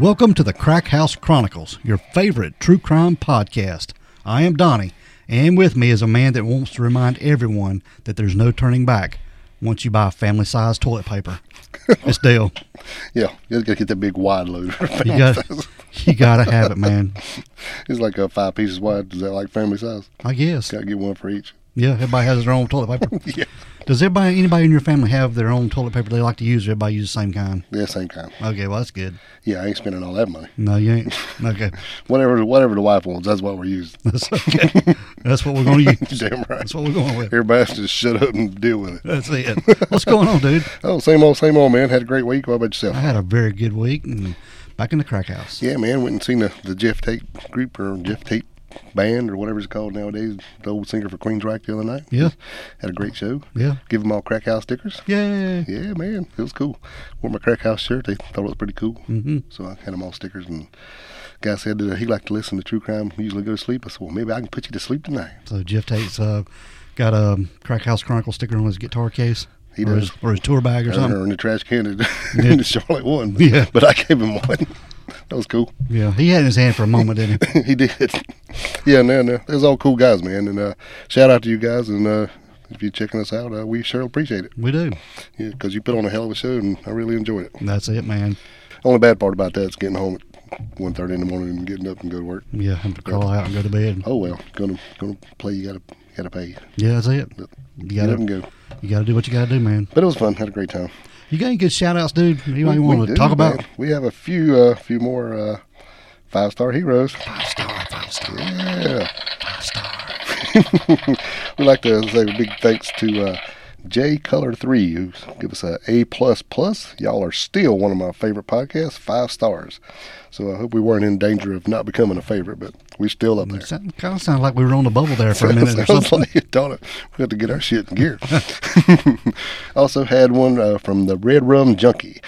Welcome to the Crack House Chronicles, your favorite true crime podcast. I am Donnie, and with me is a man that wants to remind everyone that there's no turning back once you buy family sized toilet paper. It's Dale. Yeah, you gotta get that big wide load. You got you gotta have it, man. it's like a five pieces wide. Is that like family size? I guess. Gotta get one for each. Yeah, everybody has their own toilet paper. Yeah, Does everybody anybody in your family have their own toilet paper they like to use or everybody use the same kind? yeah, same kind. Okay, well that's good. Yeah, I ain't spending all that money. No, you ain't. Okay. Whatever, whatever the wife wants, that's what we're using. That's okay. That's what we're gonna use. Damn right. That's what we're going with. Everybody has to just shut up and deal with it. That's it. What's going on, dude? Oh, same old, same old, man. Had a great week. What about yourself? I had a very good week and back in the crack house. Yeah, man. Went and seen the, the Geoff Tate group or Geoff Tate band or whatever it's called nowadays. The old singer for Queensryche the other night. Yeah. Had a great show. Yeah. Give them all crack house stickers. Yeah, Yeah, man, it was cool. Wore my crack house shirt. They thought it was pretty cool. hmm So I had them all stickers. And guy said that he liked to listen to true crime. Usually go to sleep. I said, well, maybe I can put you to sleep tonight. So Geoff Tate's uh, got a Crack House Chronicle sticker on his guitar case. He or does. His, or his tour bag or Or, something. in the trash can in Yeah. the Charlotte one. Yeah. But I gave him one. that was cool. Yeah, he had his hand for a moment, didn't he? he did. Yeah, no, no. There's all cool guys, man. And uh, shout out to you guys. And uh, if you're checking us out, uh, we sure appreciate it. We do. Yeah, because you put on a hell of a show, and I really enjoyed it. That's it, man. Only bad part about that is getting home at 1.30 in the morning and getting up and go to work. Yeah, have to crawl out and go to bed. Oh well, gonna gonna play. You gotta gotta pay. Yeah, that's it. Yep. You and gotta go. You gotta do what you gotta do, man. But it was fun. Had a great time. You got any good shout outs, dude? Anybody We- want to talk about? We have a few uh, few more uh, five star heroes. Five star, five star, Yeah. five star. We'd like to say a big thanks to uh, J Color Three, who give us a A plus plus. Y'all are still one of my favorite podcasts. Five stars. So I hope we weren't in danger of not becoming a favorite, but we're still up there. Sound, kind of sounded like we were on the bubble there for a minute or something. like it, don't it? We have to get our shit in gear. also had one uh, from the Red Rum Junkie.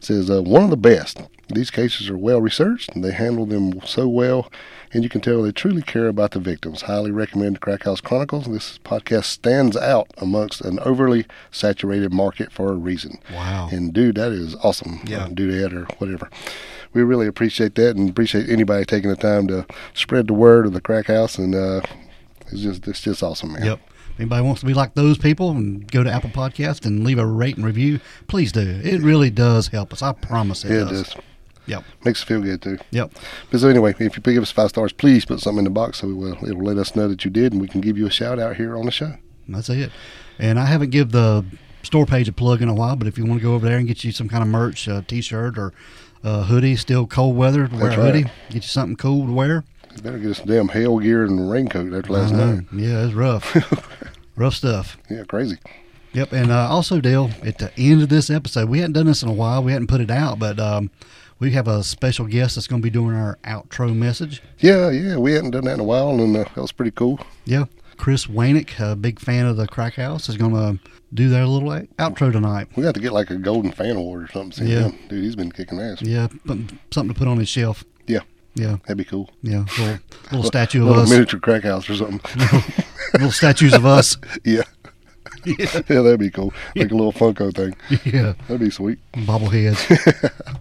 says uh, one of the best. These cases are well researched and they handle them so well, and you can tell they truly care about the victims. Highly recommend Crack House Chronicles. This podcast stands out amongst an overly saturated market for a reason. Wow. And dude, that is awesome. Yeah. Uh, dudette or whatever. We really appreciate that and appreciate anybody taking the time to spread the word of the Crack House. And uh, it's just it's just awesome, man. Yep. Anybody wants to be like those people and go to Apple Podcast and leave a rate and review, please do. It really does help us. I promise it does. it does. Yep. Makes us feel good too. Yep. But so anyway, if you give us five stars, please put something in the box so we will, it'll let us know that you did, and we can give you a shout out here on the show. That's it. And I haven't give the store page a plug in a while, but if you want to go over there and get you some kind of merch, a t-shirt or a hoodie, still cold weather, to wear a That's right. get you something cool to wear. You better get us some damn hail gear and raincoat after last night. Yeah, it's rough. rough stuff. Yeah, crazy. Yep, and uh, also, Dale, at the end of this episode, we hadn't done this in a while. We hadn't put it out, but um, we have a special guest that's going to be doing our outro message. Yeah, yeah, we hadn't done that in a while, and uh, that was pretty cool. Yeah, Chris Wanick, a big fan of the Crack House, is going to do their little out- outro tonight. We got to get like a golden fan award or something. Yeah. him. dude, he's been kicking ass. Yeah, something to put on his shelf. Yeah. Yeah, That'd be cool. yeah, little, little statue of little us, miniature crack house or something. little statues of us. yeah, Yeah, yeah, that'd be cool. Like a little Funko thing. yeah, That'd be sweet, bobbleheads.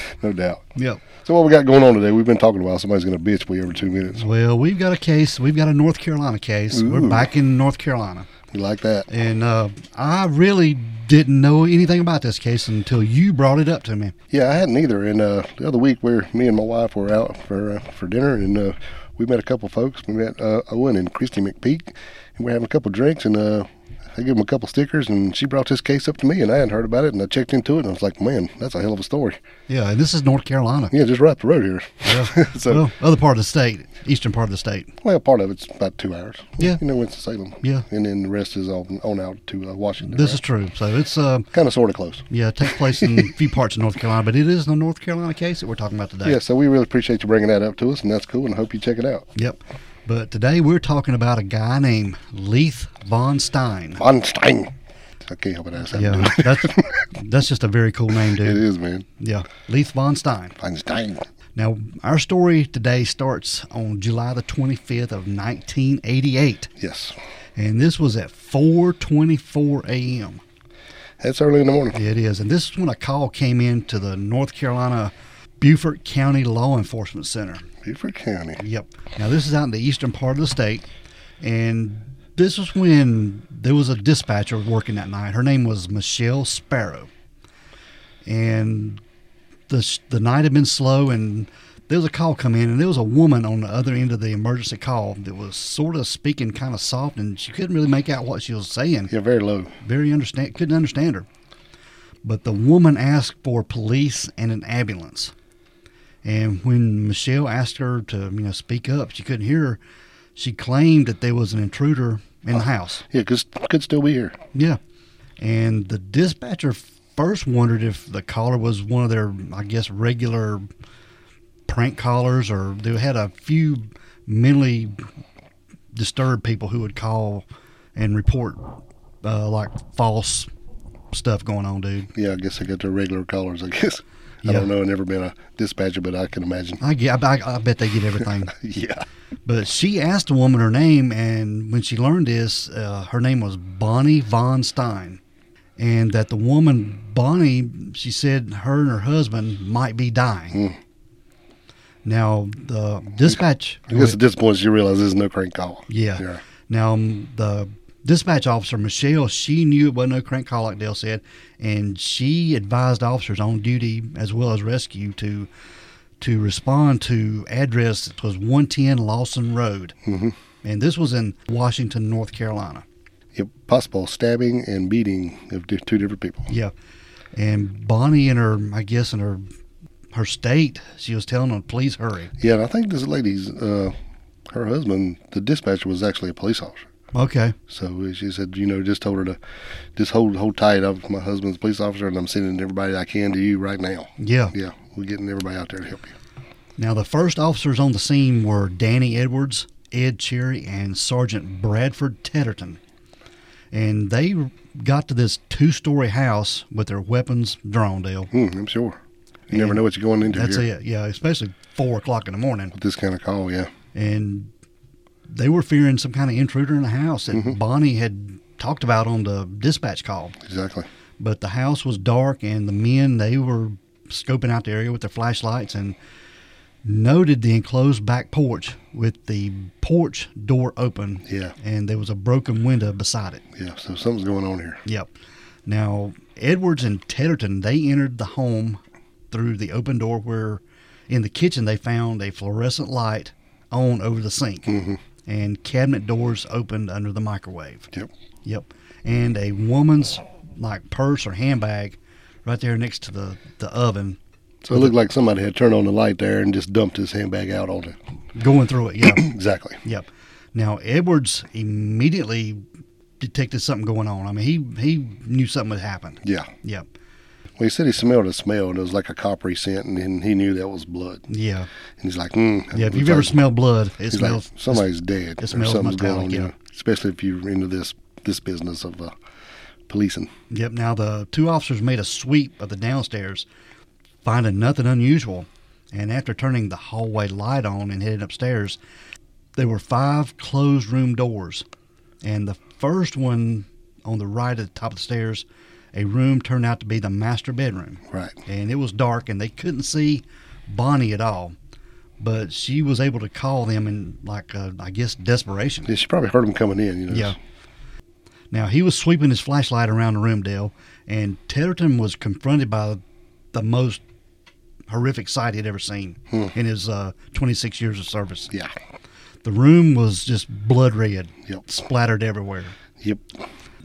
no doubt. Yep. So what we got going on today? We've been talking about somebody's going to bitch me every two minutes. Well, we've got a case. We've got a North Carolina case. We're back in North Carolina. You like that? And uh, I really didn't know anything about this case until you brought it up to me. Yeah, I hadn't either. And uh, the other week, where me and my wife were out for uh, for dinner, and uh, we met a couple folks. We met uh, Owen and Christy McPeak, and we're having a couple drinks. And uh, I gave him a couple stickers, and she brought this case up to me, and I hadn't heard about it. And I checked into it, and I was like, man, that's a hell of a story. Yeah, and this is North Carolina. Yeah, just right up the road here. Yeah. so, well, other part of the state, eastern part of the state. well, part of it's about two hours. Yeah. You know, Winston-Salem. Yeah. And then the rest is on, on out to uh, Washington. This is true. So it's uh, kind of sort of close. yeah, it takes place in a few parts of North Carolina, but it is the North Carolina case that we're talking about today. Yeah, so we really appreciate you bringing that up to us, and that's cool, and I hope you check it out. Yep. But today we're talking about a guy named Leith Von Stein. Von Stein. I can't help it. I said Yeah, that's that's just a very cool name, dude. It is, man. Yeah, Leith Von Stein. Von Stein. Now, our story today starts on July the 25th of 1988, Yes. and this was at 4:24 a.m. That's early in the morning. It is, and this is when a call came in to the North Carolina Beaufort County Law Enforcement Center. Beaufort County. Yep. Now this is out in the eastern part of the state, and this was when there was a dispatcher working that night. Her name was Michelle Sparrow, and the the night had been slow, and there was a call come in, and there was a woman on the other end of the emergency call that was sort of speaking kind of soft, and she couldn't really make out what she was saying. Yeah, very low. Very understand, couldn't understand her. But the woman asked for police and an ambulance. And when Michelle asked her to, you know, speak up, she couldn't hear her. She claimed that there was an intruder in the house. Yeah, cause could still be here. Yeah. And the dispatcher first wondered if the caller was one of their, I guess, regular prank callers, or they had a few mentally disturbed people who would call and report uh, like false stuff going on, dude. Yeah, I guess they got their regular callers. I guess. I Yeah. don't know. I've never been a dispatcher, but I can imagine. I, get, I, I bet they get everything. yeah. But she asked the woman her name, and when she learned this, uh, her name was Bonnie Von Stein. And that the woman, Bonnie, she said her and her husband might be dying. Mm. Now, the dispatch. I guess at this point she realize there's no crank call. Yeah. Yeah. Now, um, the dispatch officer, Michelle, she knew it wasn't no crank call, like Dale said, and she advised officers on duty as well as rescue to to respond to address that was 110 Lawson Road. hmm And this was in Washington, North Carolina. Yep. Possible stabbing and beating of two different people. Yeah. And Bonnie, in her, I guess, in her her state, she was telling them, please hurry. Yeah, and I think this lady's, uh, her husband, the dispatcher, was actually a police officer. Okay. So she said, you know, just told her to just hold hold tight. I'm, my husband's a police officer, and I'm sending everybody I can to you right now. Yeah. Yeah, we're getting everybody out there to help you. Now, the first officers on the scene were Danny Edwards, Ed Cherry, and Sergeant Bradford Tedderton. And they got to this two story house with their weapons drawn, Dale. Hmm, I'm sure. You never know what you're going into That's here it. Yeah, especially four o'clock in the morning. with this kind of call. Yeah. And they were fearing some kind of intruder in the house that Mhm. Bonnie had talked about on the dispatch call. Exactly. But the house was dark, and the men they were scoping out the area with their flashlights and noted the enclosed back porch with the porch door open, Yeah. and there was a broken window beside it. Yeah. So something's going on here. Yep. Now Edwards and Tedderton they entered the home through the open door where in the kitchen they found a fluorescent light on over the sink hmm and cabinet doors opened under the microwave. Yep. Yep. And a woman's like purse or handbag right there next to the, the oven So it looked like somebody had turned on the light there and just dumped his handbag out on it. going through it. Yeah. Exactly. yep. Now Edwards immediately detected something going on. I mean, he he knew something had happened. Yeah. Yep. Well, he said he smelled a smell and it was like a coppery scent, and then he knew that was blood. Yeah. And he's like, mm, Yeah. If you've ever smelled blood, it smells. like, somebody's dead. it smells something's going metallic, on, you yeah. know, especially if you're into this this business of uh, policing. Yep. Now the two officers made a sweep of the downstairs, finding nothing unusual, and after turning the hallway light on and heading upstairs, there were five closed room doors, and the first one on the right at the top of the stairs, a room turned out to be the master bedroom, Right. and it was dark and they couldn't see Bonnie at all. But she was able to call them in like uh, I guess desperation. Yeah, she probably heard them coming in, you know. Yeah. Now he was sweeping his flashlight around the room, Dale, and Tedderton was confronted by the most horrific sight he'd ever seen Hmm. in his uh, 26 years of service. Yeah. The room was just blood red, Yep. splattered everywhere. Yep.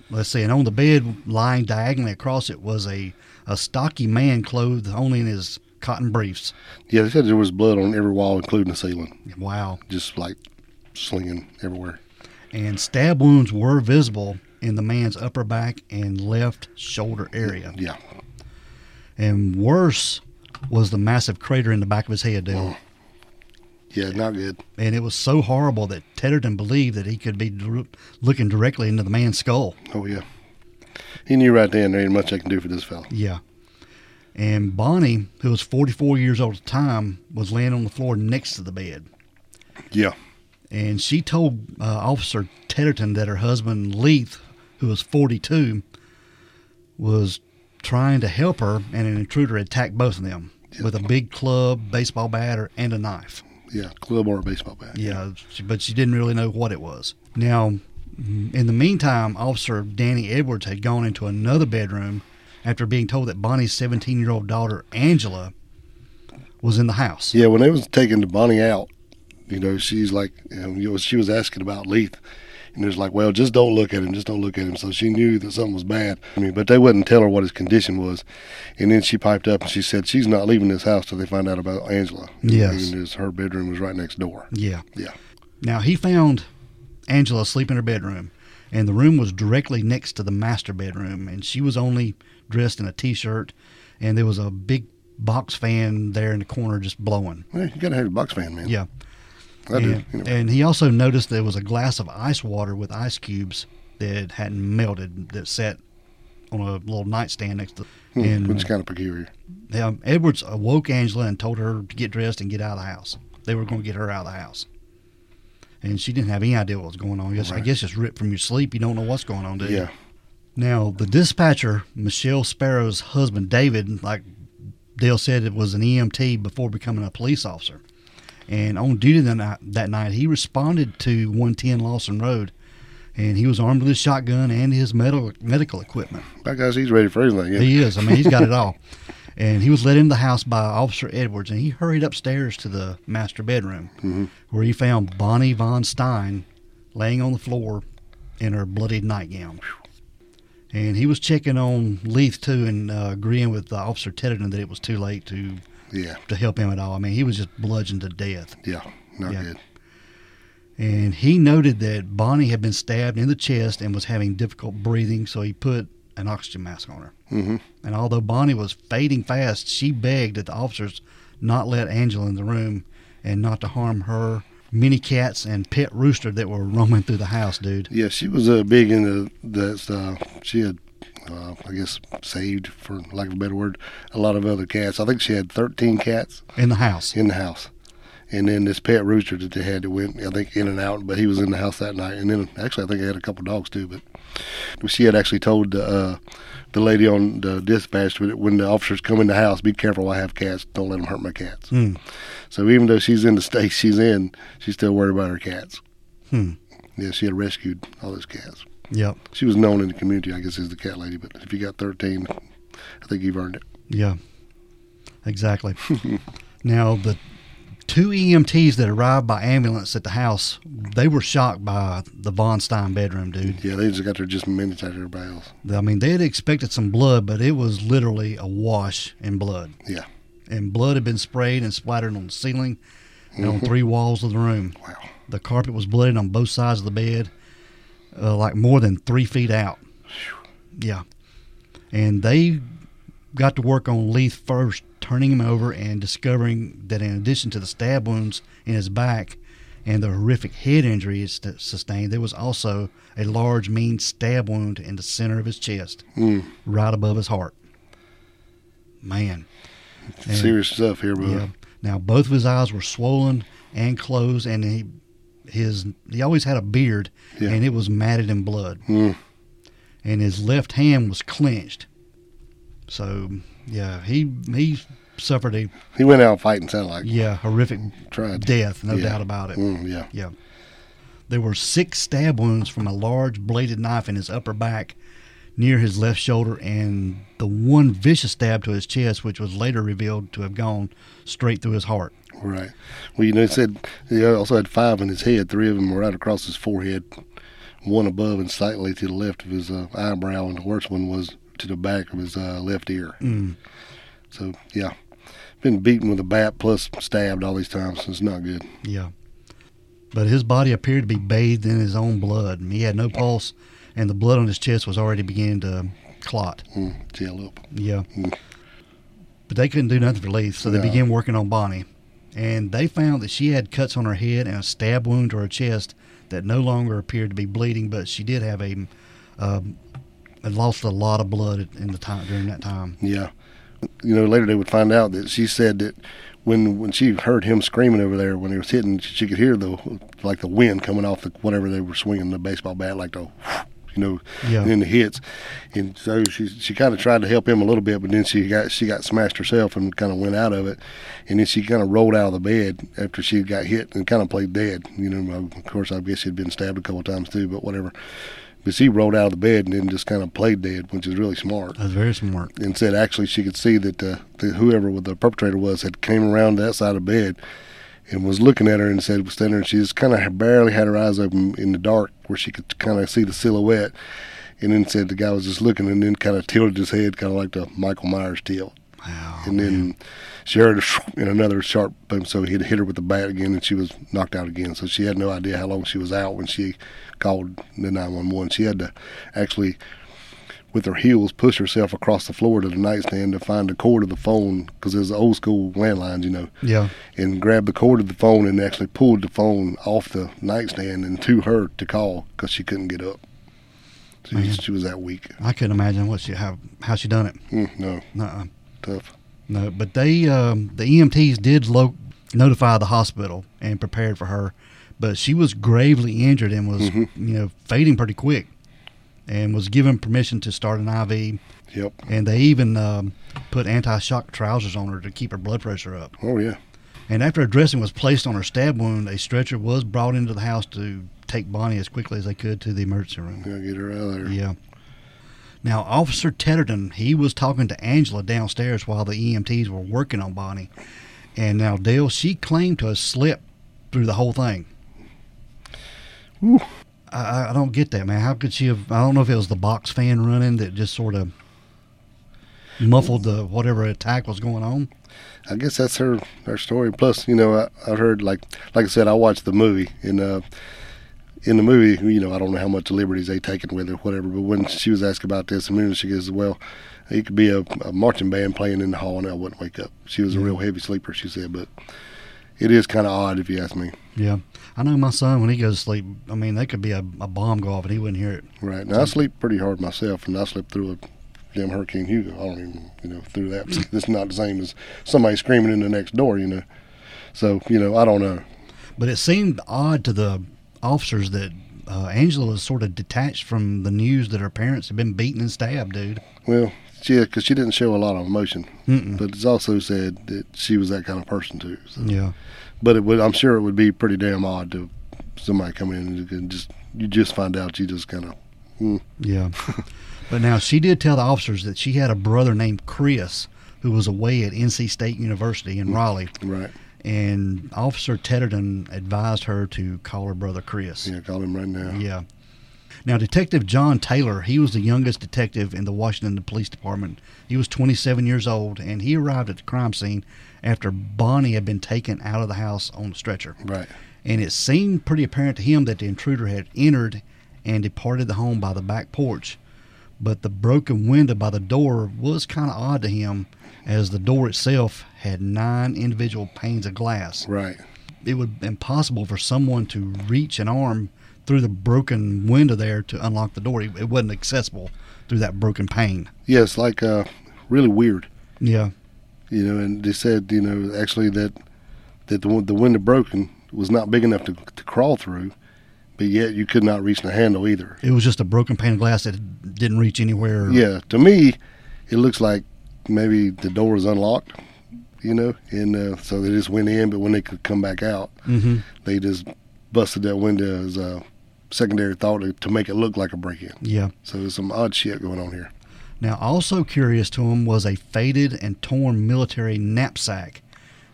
Let's see, and on the bed, lying diagonally across it, was a, a stocky man clothed only in his cotton briefs. Yeah, they said there was blood on every wall, including the ceiling, Wow. just like slinging everywhere. And stab wounds were visible in the man's upper back and left shoulder area. Yeah. And worse was the massive crater in the back of his head, Dale. Yeah, not good. And it was so horrible that Tedderton believed that he could be looking directly into the man's skull. Oh, yeah. He knew right then there ain't much I can do for this fella. Yeah. And Bonnie, who was 44 years old at the time, was laying on the floor next to the bed. Yeah. And she told uh, Officer Tedderton that her husband, Leith, who was 42, was trying to help her, and an intruder attacked both of them. with a big club, baseball bat, or, and a knife. Yeah, club or a baseball bat. Yeah, but she didn't really know what it was. Now, in the meantime, Officer Danny Edwards had gone into another bedroom after being told that Bonnie's 17 year old daughter, Angela, was in the house. Yeah, when they was taking the Bonnie out, you know, she's like, you know, she was asking about Leith. And it was like, well, just don't look at him, just don't look at him. So she knew that something was bad. I mean, but they wouldn't tell her what his condition was. And then she piped up and she said she's not leaving this house till they find out about Angela. Yes. And his, her bedroom was right next door. Yeah. Yeah. Now, he found Angela asleep in her bedroom, and the room was directly next to the master bedroom, and she was only dressed in a t shirt, and there was a big box fan there in the corner just blowing. Well, you gotta have a box fan, man. Yeah. I do. and, Anyway. and he also noticed there was a glass of ice water with ice cubes that hadn't melted that sat on a little nightstand next to. Hmm, and which is kind of peculiar. um, Edwards awoke Angela and told her to get dressed and get out of the house. They were going to get her out of the house. And she didn't have any idea what was going on. I guess, I guess just ripped from your sleep. You don't know what's going on, do you? Yeah. Now, the dispatcher, Michelle Sparrow's husband, David, like Dale said, it was an EMT before becoming a police officer. And on duty that night, that night, he responded to 110 Lawson Road, and he was armed with his shotgun and his medical medical equipment. That guy's he's ready for anything. Yeah. He is. I mean, he's got it all. And he was let into the house by Officer Edwards, and he hurried upstairs to the master bedroom, Mhm. where he found Bonnie Von Stein laying on the floor in her bloodied nightgown. And he was checking on Leith too, and uh, agreeing with uh, Officer Tedderton that it was too late to yeah. to help him at all. I mean, he was just bludgeoned to death. Yeah. Not Yeah. good. And he noted that Bonnie had been stabbed in the chest and was having difficult breathing, so he put an oxygen mask on her. hmm And although Bonnie was fading fast, she begged that the officers not let Angela in the room and not to harm her many cats and pet rooster that were roaming through the house, dude. Yeah, she was uh, big into that. Uh, she had, uh, I guess, saved for lack of a better word, a lot of other cats. I think she had 13 cats In the house. in the house, and then this pet rooster that they had that went, I think, in and out. But he was in the house that night, and then actually, I think they had a couple dogs too. But she had actually told the uh, the lady on the dispatch that when the officers come in the house, be careful. I have cats. Don't let them hurt my cats. Hmm. So even though she's in the state she's in, she's still worried about her cats. Hmm. Yeah, she had rescued all those cats. Yep. She was known in the community, I guess, as the cat lady. But if you got 13, I think you've earned it. Yeah. Exactly. now the two EMTs that arrived by ambulance at the house, they were shocked by the Von Stein bedroom, dude. Yeah, they just got there just minutes after everybody else. I mean, they had expected some blood, but it was literally a wash in blood. Yeah. And blood had been sprayed and splattered on the ceiling and on mm-hmm. three walls of the room. Wow. The carpet was blooded on both sides of the bed, uh, like more than three feet out. Yeah. And they got to work on Leith first, turning him over and discovering that in addition to the stab wounds in his back and the horrific head injuries that sustained, there was also a large, mean stab wound in the center of his chest, Mm, right above his heart. Man. And- serious stuff here, bro. yeah. Now both of his eyes were swollen and closed, and he his he always had a beard, Yeah. and it was matted in blood, Mm, and his left hand was clenched. So yeah, he he suffered a he went out fighting, sounded like. yeah horrific Tried. death, no Yeah. doubt about it. Mm, yeah. There were six stab wounds from a large bladed knife in his upper back near his left shoulder, and the one vicious stab to his chest, which was later revealed to have gone straight through his heart. Right. Well, you know, it said he also had five in his head. Three of them were right across his forehead, one above and slightly to the left of his uh, eyebrow, and the worst one was to the back of his uh, left ear. Mm. So, yeah. Been beaten with a bat plus stabbed all these times. So it's not good. Yeah. But his body appeared to be bathed in his own blood. He had no pulse, and the blood on his chest was already beginning to clot. Mm, gel up. Yeah. Mm. But they couldn't do nothing for Leith, so they No. began working on Bonnie. And they found that she had cuts on her head and a stab wound to her chest that no longer appeared to be bleeding, but she did have a, um, lost a lot of blood in the time during that time. Yeah. You know, later they would find out that she said that when when she heard him screaming over there when he was hitting, she could hear the like the wind coming off the whatever they were swinging the baseball bat, like the, you know, Yeah. then the hits. And so she she kind of tried to help him a little bit, but then she got she got smashed herself and kind of went out of it. And then she kind of rolled out of the bed after she got hit and kind of played dead. You know, of course, I guess she'd been stabbed a couple times too, but whatever. But she rolled out of the bed and then just kind of played dead, which is really smart That's very smart. and said actually she could see that uh, the, whoever the perpetrator was had came around that side of the bed and was looking at her and said was standing there and she just kind of barely had her eyes open in the dark where she could kind of see the silhouette and then said the guy was just looking and then kind of tilted his head kind of like the Michael Myers tilt Wow. and then she heard a and another sharp boom so he had hit her with the bat again and she was knocked out again. So she had no idea how long she was out when she called the 911 she had to actually with her heels push herself across the floor to the nightstand to find the cord of the phone because it was old school landlines you know yeah. and grabbed the cord of the phone and actually pulled the phone off the nightstand and to her to call because she couldn't get up she, Man. she was that weak I couldn't imagine what she how how she done it. mm, no Nuh-uh. tough No, but they um, the EMTs did lo- notify the hospital and prepared for her, but she was gravely injured and was Mhm. you know fading pretty quick, and was given permission to start an IV, yep and they even um, put anti-shock trousers on her to keep her blood pressure up. oh yeah And after a dressing was placed on her stab wound, a stretcher was brought into the house to take Bonnie as quickly as they could to the emergency room. gotta get her out of there Yeah. Now, Officer Tedderton, he was talking to Angela downstairs while the EMTs were working on Bonnie. And now, Dale, she claimed to have slept through the whole thing. Whew. I, I- I don't get that, man. How could she have? I don't know if it was the box fan running that just sort of muffled the whatever attack was going on. I guess that's her her story. Plus, you know, I, I've heard like like I said, I watched the movie and uh, in the movie, you know, I don't know how much liberties they taken with her, whatever. But when she was asked about this, a minute she goes, "Well, it could be a, a marching band playing in the hall, and I wouldn't wake up." She was a real heavy sleeper, she said, but it is kind of odd if you ask me. Yeah. I know my son, when he goes to sleep, I mean, they could be a, a bomb go off and he wouldn't hear it. Right now, I sleep pretty hard myself, and I slept through a damn Hurricane Hugo. I don't even, you know, through that. it's not the same as somebody screaming in the next door, you know. So, you know, I don't know. But it seemed odd to the officers that uh, Angela was sort of detached from the news that her parents had been beaten and stabbed, dude. Well, yeah, because she didn't show a lot of emotion, Mm-mm. but it's also said that she was that kind of person too. So. Yeah. But it would, I'm sure it would be pretty damn odd to somebody come in and you just you just find out you just kind of hmm. Yeah. but now she did tell the officers that she had a brother named Chris who was away at NC State University in Raleigh. right. And Officer Tedderton advised her to call her brother Chris. Yeah, call him right now. Yeah. Now, Detective John Taylor, he was the youngest detective in the Washington Police Department. He was 27 years old, and he arrived at the crime scene after Bonnie had been taken out of the house on a stretcher. Right. And it seemed pretty apparent to him that the intruder had entered and departed the home by the back porch. But the broken window by the door was kind of odd to him, as the door itself had nine individual panes of glass Right. it would be impossible for someone to reach an arm through the broken window there to unlock the door. It, wasn't accessible through that broken pane. Yeah, it's like uh, really weird, Yeah, you know. And they said, you know, actually that that the the window broken was not big enough to to crawl through, but yet you could not reach the handle either. it was just a broken pane of glass that didn't reach anywhere. Yeah, to me, it looks like maybe the door was unlocked, you know, and uh, so they just went in, but when they could come back out, hmm they just busted that window as a secondary thought to, to make it look like a break-in. Yeah. So there's some odd shit going on here. Now, also curious to him was a faded and torn military knapsack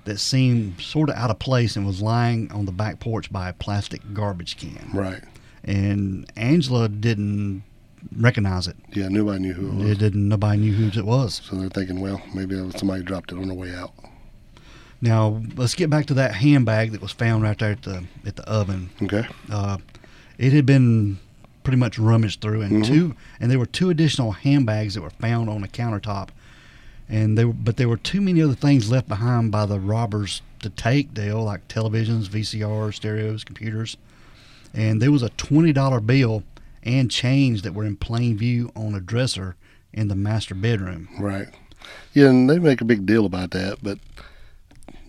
that seemed sort of out of place and was lying on the back porch by a plastic garbage can. Right. And Angela didn't recognize it. Yeah, nobody knew who it was. It didn't. Nobody knew whose it was. So they're thinking, well, maybe somebody dropped it on their way out. Now let's get back to that handbag that was found right there at the at the oven. Okay. Uh, it had been pretty much rummaged through, and Mhm. two and there were two additional handbags that were found on the countertop, and they were, but there were too many other things left behind by the robbers to take. Dale, like televisions, VCRs, stereos, computers, and there was a twenty dollar bill and change that were in plain view on a dresser in the master bedroom. Right. Yeah, and they make a big deal about that, but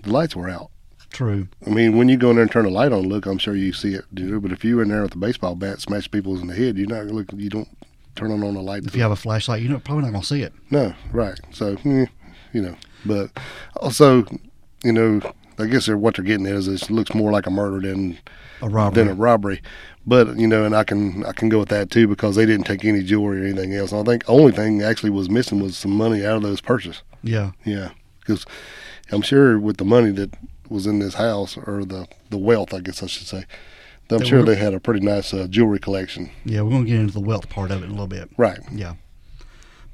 the lights were out. True. I mean, when you go in there and turn the light on, look, I'm sure you see it. But if you're in there with a baseball bat, smash people in the head, you're not look. You don't turn on on the light. If you have a flashlight, you're not, probably not going to see it. No, right. So, eh, you know, but also, you know, I guess they're, what they're getting at is it looks more like a murder than A robbery. than a robbery. But you know, and I can I can go with that too because they didn't take any jewelry or anything else. I think the only thing actually was missing was some money out of those purses. yeah. Yeah, because I'm sure with the money that was in this house or the the wealth, I guess I should say, I'm sure were- they had a pretty nice uh, jewelry collection. Yeah, we're going to get into the wealth part of it in a little bit. Right. Yeah.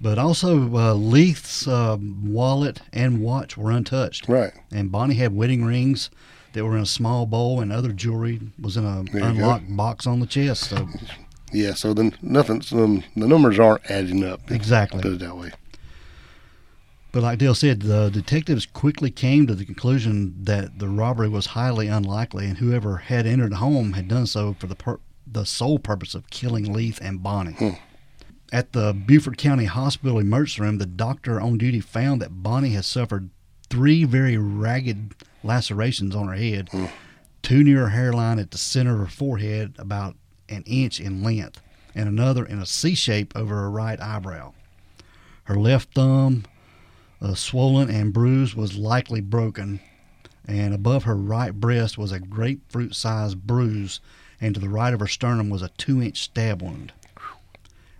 But also, uh, Leith's uh, wallet and watch were untouched. Right. And Bonnie had wedding rings that were in a small bowl, and other jewelry was in a go. unlocked box on the chest. So, Yeah. So then nothing. Um, the numbers aren't adding up. exactly. Put it that way. But like Dale said, the detectives quickly came to the conclusion that the robbery was highly unlikely, and whoever had entered the home had done so for the pur- the sole purpose of killing Leith and Bonnie. Hmm. At the Beaufort County Hospital emergency room, the doctor on duty found that Bonnie had suffered three very ragged lacerations on her head, Hmm. two near her hairline at the center of her forehead, about an inch in length, and another in a C shape over her right eyebrow. Her left thumb, uh, swollen and bruised, was likely broken, and above her right breast was a grapefruit sized bruise, and to the right of her sternum was a two inch stab wound.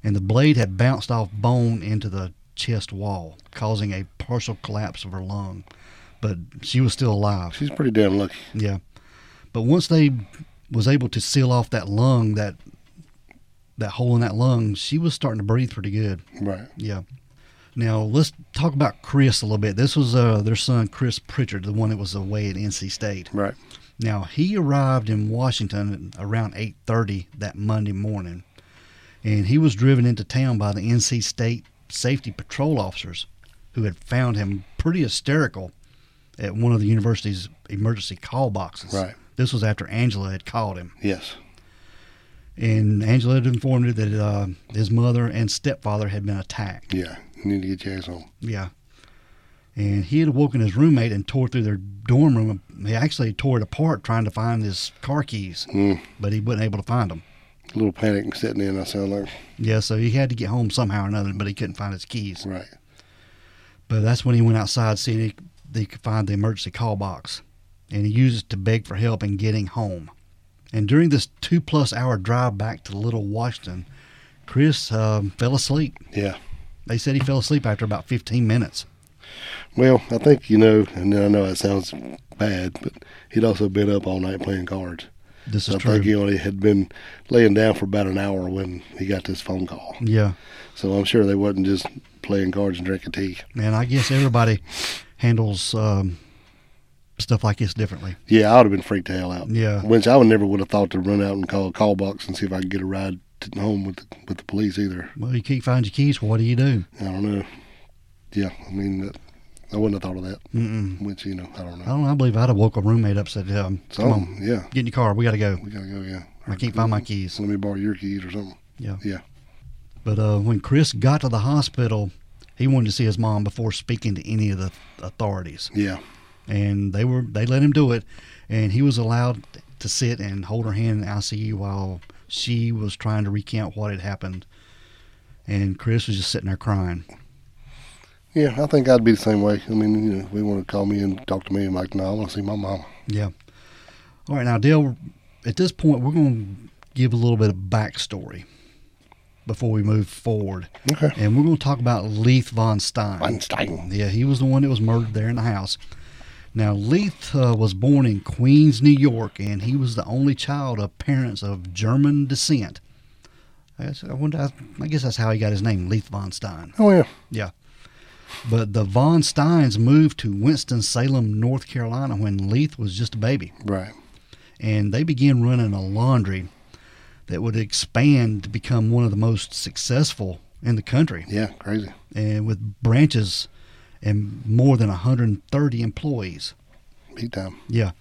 And the blade had bounced off bone into the chest wall, causing a partial collapse of her lung. But she was still alive. She's pretty damn lucky. Yeah. But once they was able to seal off that lung, that that hole in that lung, she was starting to breathe pretty good. Right. Yeah. Now let's talk about Chris a little bit. This was uh, their son Chris Pritchard, the one that was away at NC State. Right. Now he arrived in Washington around 8:30 that Monday morning, and he was driven into town by the NC State safety patrol officers, who had found him pretty hysterical at one of the university's emergency call boxes. Right. This was after Angela had called him, Yes. and Angela had informed him that uh, his mother and stepfather had been attacked. Yeah. You need to get your ass home. Yeah. And he had woken his roommate and tore through their dorm room. He actually tore it apart trying to find his car keys, Mm. but he wasn't able to find them. A little panic setting in. I sound like. Yeah, so he had to get home somehow or another, but he couldn't find his keys. Right. But that's when he went outside, seeing he, he could find the emergency call box, and he used it to beg for help in getting home. And during this two plus hour drive back to Little Washington, Chris um, fell asleep. Yeah. They said he fell asleep after about 15 minutes. Well, I think you know, and I know it sounds bad, but he'd also been up all night playing cards. This is I true. think he only had been laying down for about an hour when he got this phone call. yeah. So I'm sure they wasn't just playing cards and drinking tea. And I guess everybody handles um, stuff like this differently. Yeah, I would have been freaked the hell out. Yeah. Which I would never would have thought to run out and call a call box and see if I could get a ride home with the, with the police either. Well, you can't find your keys. What do you do? I don't know. Yeah, I mean, that, I wouldn't have thought of that. Mm-mm. Which you know, I don't know. I don't know. I believe I'd have woke a roommate up said, um, So come on, yeah, get in your car. We got to go. we gotta go. Yeah, I can't find my keys. Let me borrow your keys or something. Yeah. Yeah. But uh, when Chris got to the hospital, he wanted to see his mom before speaking to any of the authorities. Yeah, And they were they let him do it, and he was allowed to sit and hold her hand in the ICU while she was trying to recount what had happened. And Chris was just sitting there crying. yeah. I think I'd be the same way. I mean, you know, if we want to call me and talk to me. I'm like, no, I want to see my mama. Yeah. All right, now Dale. At this point, we're going to give a little bit of backstory before we move forward, Okay. and we're going to talk about Leith von Stein. Weinstein. Yeah, he was the one that was murdered there in the house. Now, Leith uh, was born in Queens, New York, and he was the only child of parents of German descent. I guess, I, wonder, I guess that's how he got his name, Leith von Stein. Oh yeah. Yeah. But the von Steins moved to Winston-Salem, North Carolina when Leith was just a baby. Right. And they began running a laundry that would expand to become one of the most successful in the country Yeah. Crazy. and with branches and more than 130 employees. Big time. Yeah.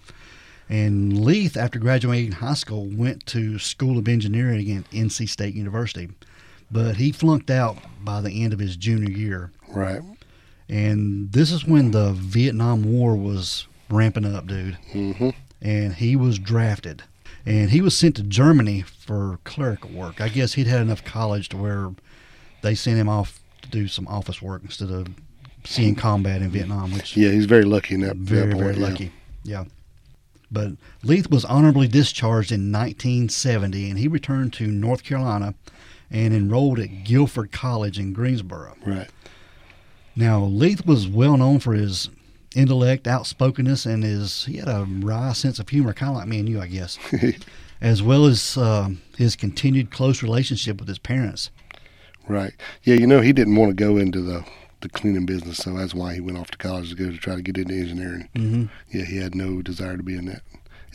And Leith, after graduating high school, went to School of Engineering at NC State University, but he flunked out by the end of his junior year. Right. And this is when the Vietnam War was ramping up, dude. Mm-hmm. And he was drafted. And he was sent to Germany for clerical work. I guess he'd had enough college to where they sent him off to do some office work instead of seeing combat in Vietnam, which Yeah, he's very lucky in that. very, that point, very yeah. lucky. Yeah. But Leith was honorably discharged in 1970, and he returned to North Carolina and enrolled at Guilford College in Greensboro. Right. Now, Leith was well known for his intellect, outspokenness, and his he had a wry sense of humor, kind of like me and you, I guess, as well as uh, his continued close relationship with his parents. Right. Yeah, you know, he didn't want to go into the the cleaning business, so that's why he went off to college to go to try to get into engineering. Mm-hmm. Yeah, he had no desire to be in that,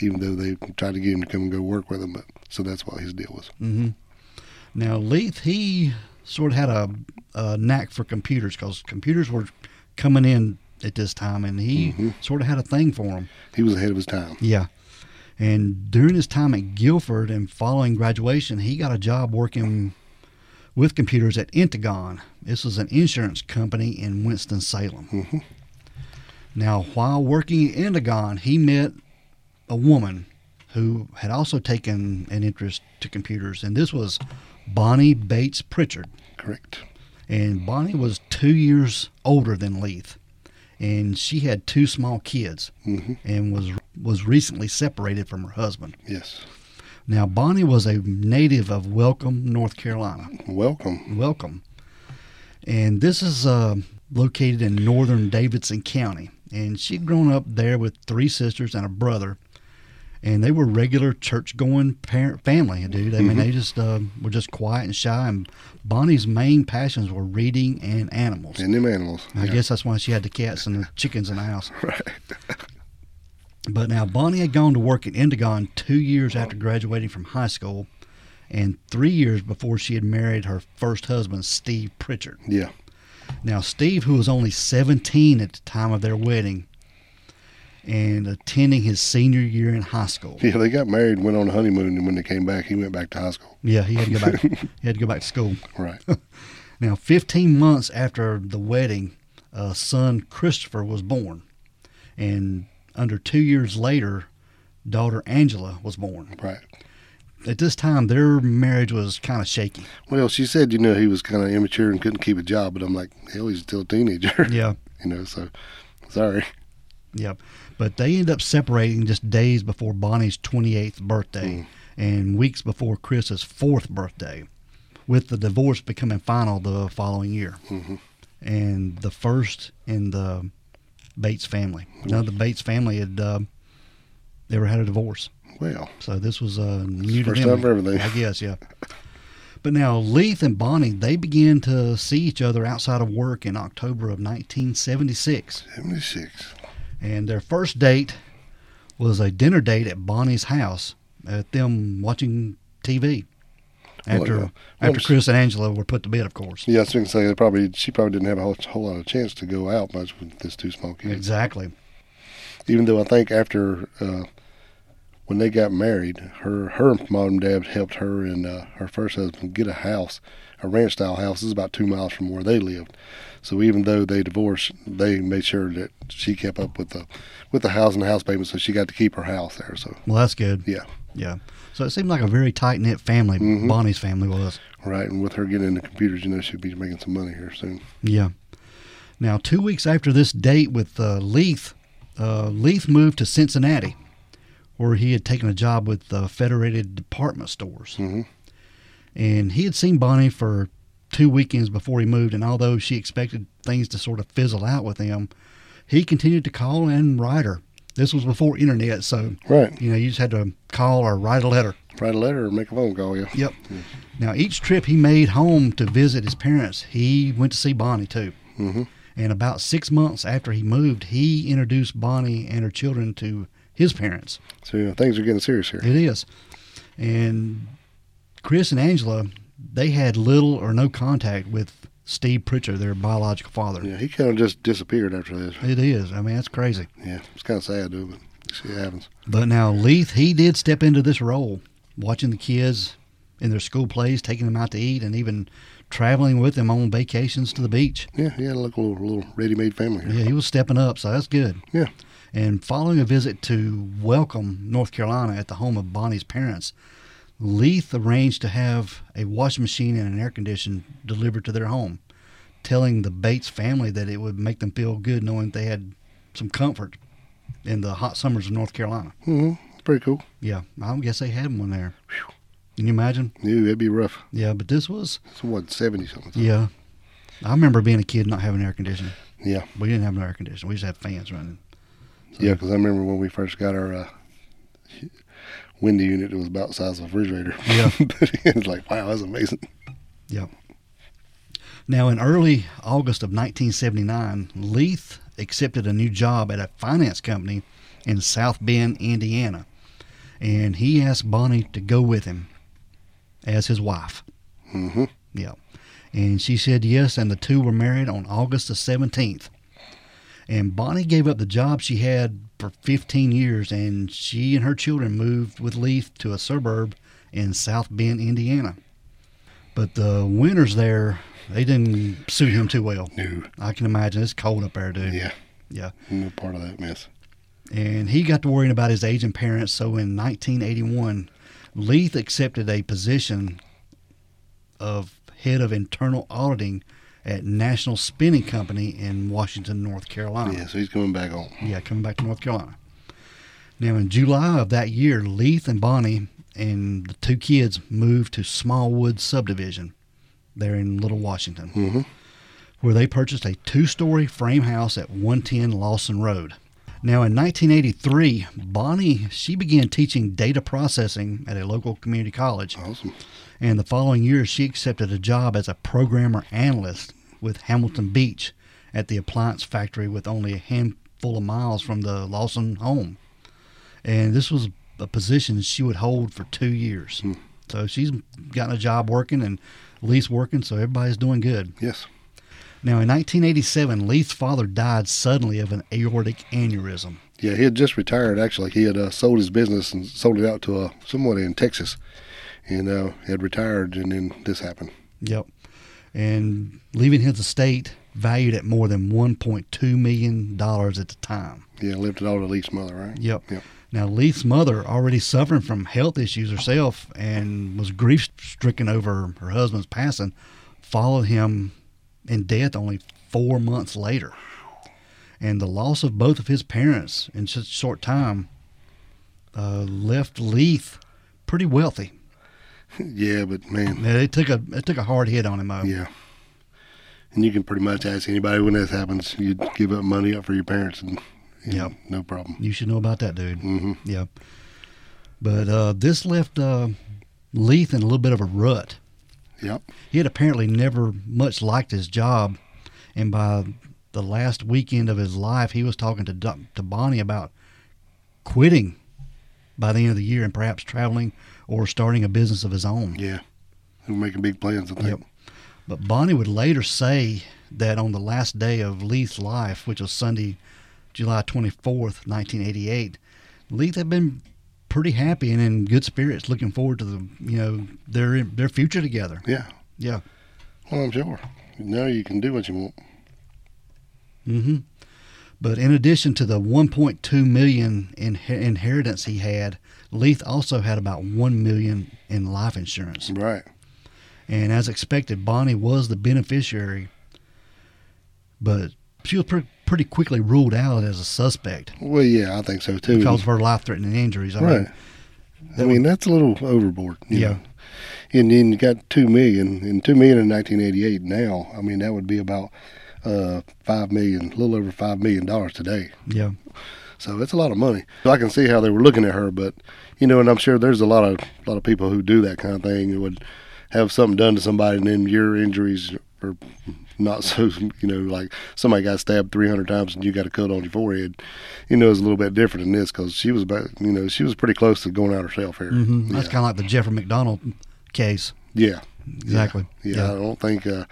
even though they tried to get him to come and go work with them. But so that's what his deal was. Mm-hmm. Now, Leith, he sort of had a, a knack for computers because computers were coming in at this time, and he Mhm. sort of had a thing for them. He was ahead of his time. Yeah. And during his time at Guilford and following graduation, he got a job working with computers at Integon. This was an insurance company in Winston-Salem. hmm Now, while working at Integon, he met a woman who had also taken an interest to computers, and this was Bonnie Bates Pritchard. Correct. And Bonnie was two years older than Leith, and she had two small kids, hmm and was was recently separated from her husband. Yes. Now, Bonnie was a native of Welcome, North Carolina. Welcome. Welcome. And this is uh, located in northern Davidson County. And she'd grown up there with three sisters and a brother. And they were regular church going parent family, dude. I mean, they just uh, were just quiet and shy. And Bonnie's main passions were reading and animals. And them animals. I Yeah. guess that's why she had the cats and the chickens in the house. Right. But now Bonnie had gone to work at Integon two years after graduating from high school, and three years before she had married her first husband, Steve Pritchard. Yeah. Now Steve, who was only 17 at the time of their wedding, and attending his senior year in high school. Yeah, they got married, went on a honeymoon, and when they came back, he went back to high school. Yeah, he had to go back. he had to go back to school. Right. Now, 15 months after the wedding, a son Christopher was born, and under two years later, daughter Angela was born. Right. At this time, their marriage was kind of shaky. Well, she said, you know, he was kind of immature and couldn't keep a job, but I'm like, hell, he's still a teenager. Yeah, you know, so sorry. Yep. But they ended up separating just days before Bonnie's 28th birthday and weeks before Chris's fourth birthday, with the divorce becoming final the following year. Mhm. And the first in the Bates family. None of the Bates family had uh, ever had a divorce. Well, So this was uh, new to them. time for everything. I guess, yeah. But now Leith and Bonnie, they began to see each other outside of work in October of 1976. 76. And their first date was a dinner date at Bonnie's house at them watching TV. After Well, yeah. after Chris and Angela were put to bed, of course. Yeah, I was going to say, they probably, she probably didn't have a whole, whole lot of chance to go out much with this two small kids. Exactly. Even though I think after, uh, when they got married, her her mom and dad helped her and uh, her first husband get a house, a ranch style house. This is about two miles from where they lived. So even though they divorced, they made sure that she kept up with the with the house and the house payment, so she got to keep her house there. So Well, that's good. Yeah. Yeah. So it seemed like a very tight knit family. Mhm. Bonnie's family was. right, and with her getting into computers, you know, she'll be making some money here soon. Yeah. Now, two weeks after this date with uh, Leith, uh, Leith moved to Cincinnati, where he had taken a job with uh, Federated Department Stores. hmm And he had seen Bonnie for two weekends before he moved, and although she expected things to sort of fizzle out with him, he continued to call and write her. This was before internet, so Right, you know you just had to call or write a letter. write a letter or make a phone call. Yeah. Yep. Now each trip he made home to visit his parents, he went to see Bonnie too. hmm And about six months after he moved, he introduced Bonnie and her children to his parents. So you know, things are getting serious here. It is. And Chris and Angela, they had little or no contact with Steve Pritchard, their biological father. Yeah, he kind of just disappeared after this. It is. I mean, that's crazy. Yeah, it's kind of sad, dude, but see what happens. But now Leith, he did step into this role, watching the kids in their school plays, taking them out to eat, and even traveling with him on vacations to the beach. Yeah, he had a little, little ready-made family. Here. Yeah, he was stepping up, so that's good. Yeah. And following a visit to Welcome, North Carolina, at the home of Bonnie's parents, Leith arranged to have a washing machine and an air conditioner delivered to their home, telling the Bates family that it would make them feel good knowing they had some comfort in the hot summers of North Carolina. hmm Pretty cool. Yeah, I guess they had one there. Can you imagine? Yeah, it'd be rough. Yeah, but this was It's what seventy something. yeah. I remember being a kid not having air conditioning. Yeah. We didn't have no air conditioning. We just had fans running. Yeah, because I remember when we first got our uh, window unit, it was about the size of a refrigerator. Yeah. but it was like, wow, that's amazing. Yeah. Now, in early August of 1979, Leith accepted a new job at a finance company in South Bend, Indiana, and he asked Bonnie to go with him as his wife. hmm Yeah. And she said yes, and the two were married on August the 17th. And Bonnie gave up the job she had for 15 years, and she and her children moved with Leith to a suburb in South Bend, Indiana. But the winters there, they didn't suit him too well. No. I can imagine it's cold up there, dude. Yeah. Yeah. No part of that mess. And he got to worrying about his aging parents. So in 1981, Leith accepted a position of head of internal auditing at National Spinning Company in Washington, North Carolina. Yeah, so he's coming back home. Yeah, coming back to North Carolina. Now, in July of that year, Leith and Bonnie and the two kids moved to Smallwood Subdivision there in Little Washington, hmm where they purchased a two story frame house at 110 Lawson Road. Now, in 1983, Bonnie she began teaching data processing at a local community college, Awesome. and the following year she accepted a job as a programmer analyst with Hamilton Beach at the appliance factory with only a handful of miles from the Lawson home. And this was a position she would hold for two years. Hmm. So she's gotten a job working and Leith's working, so everybody's doing good. Yes. Now, in 1987, Leith's father died suddenly of an aortic aneurysm. Yeah, he had just retired. Actually, he had uh, sold his business and sold it out to uh, someone in Texas, and uh, had retired. And then this happened. Yep. And leaving his estate valued at more than $1.2 million at the time. Yeah, left it all to Leith's mother, right? Yep. Yep. Now, Leith's mother, already suffering from health issues herself and was grief stricken over her husband's passing, followed him in death only four months later. And the loss of both of his parents in such a short time uh, left Leith pretty wealthy. yeah, but man, Now, It took a it took a hard hit on him. Though. yeah. And you can pretty much ask anybody when this happens, you'd give up money up for your parents, and yeah, no problem. You should know about that, dude. hmm Yeah. But uh, this left uh, Leith in a little bit of a rut. Yep. He had apparently never much liked his job, and by the last weekend of his life, he was talking to to Bonnie about quitting by the end of the year and perhaps traveling or starting a business of his own. Yeah. We're making big plans, I think. Yep. But Bonnie would later say that on the last day of Leith's life, which was Sunday, July 24th, 1988, Leith had been pretty happy and in good spirits, looking forward to the you know their their future together. Yeah. Yeah. Well, I'm sure. Now you can do what you want. Mm hmm But in addition to the 1.2 million in inheritance he had, Leith also had about 1 million in life insurance. Right. And as expected, Bonnie was the beneficiary, but she was pre- pretty quickly ruled out as a suspect Well, yeah, I think so too. because of her life-threatening injuries. I mean, right. I mean, that's a little overboard. you Yeah. know. And then you got two million, and two million in 1988. Now, I mean, that would be about uh, five million, a little over five million dollars today. yeah, So it's a lot of money. So I can see how they were looking at her, but you know, and I'm sure there's a lot of a lot of people who do that kind of thing. Who would have something done to somebody, and then your injuries are not so. You know, like somebody got stabbed 300 times and you got a cut on your forehead. You know, it's a little bit different than this because she was about. You know, she was pretty close to going out herself here. hmm that's kind of like the Jeffrey MacDonald case. Yeah, Exactly. yeah. I don't think. Uh,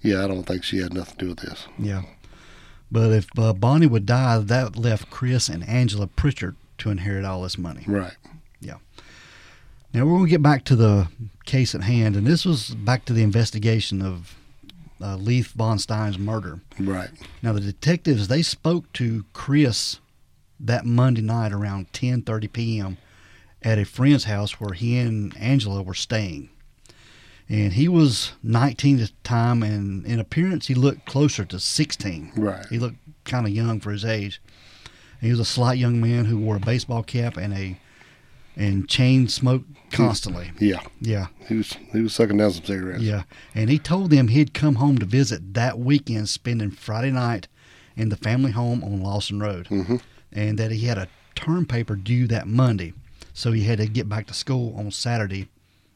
yeah, I don't think she had nothing to do with this. Yeah. But if uh, Bonnie would die, that left Chris and Angela Pritchard to inherit all this money. Right. Yeah. Now we're going to get back to the case at hand, and this was back to the investigation of uh, Leith Von Stein's murder. Right. Now the detectives they spoke to Chris that Monday night around 10:30 p.m. at a friend's house where he and Angela were staying. And he was 19 at the time, and in appearance he looked closer to 16. Right. He looked kind of young for his age. He was a slight young man who wore a baseball cap and a and chain smoked constantly. Yeah. Yeah, He was he was sucking down some cigarettes. yeah. And he told them he'd come home to visit that weekend, spending Friday night in the family home on Lawson Road, Mhm. and that he had a term paper due that Monday, so he had to get back to school on Saturday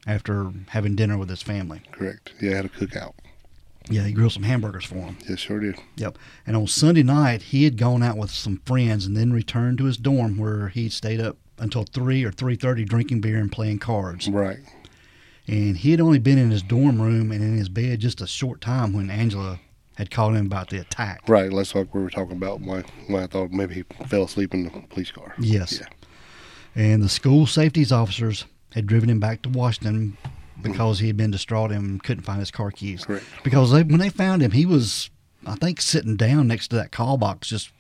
after having dinner with his family. Correct. Yeah, he had a cookout. Yeah, he grilled some hamburgers for him. Yes, sure did. Yep. And on Sunday night, he had gone out with some friends and then returned to his dorm where he stayed up until three or three thirty drinking beer and playing cards. Right. And he had only been in his dorm room and in his bed just a short time when Angela had called him about the attack. Right. That's what we were talking about. Why why I thought maybe he fell asleep in the police car. Yes. Yeah. And the school safeties officers had driven him back to Washington because he had been distraught and couldn't find his car keys. Correct. Because they, when they found him, he was, I think, sitting down next to that call box, just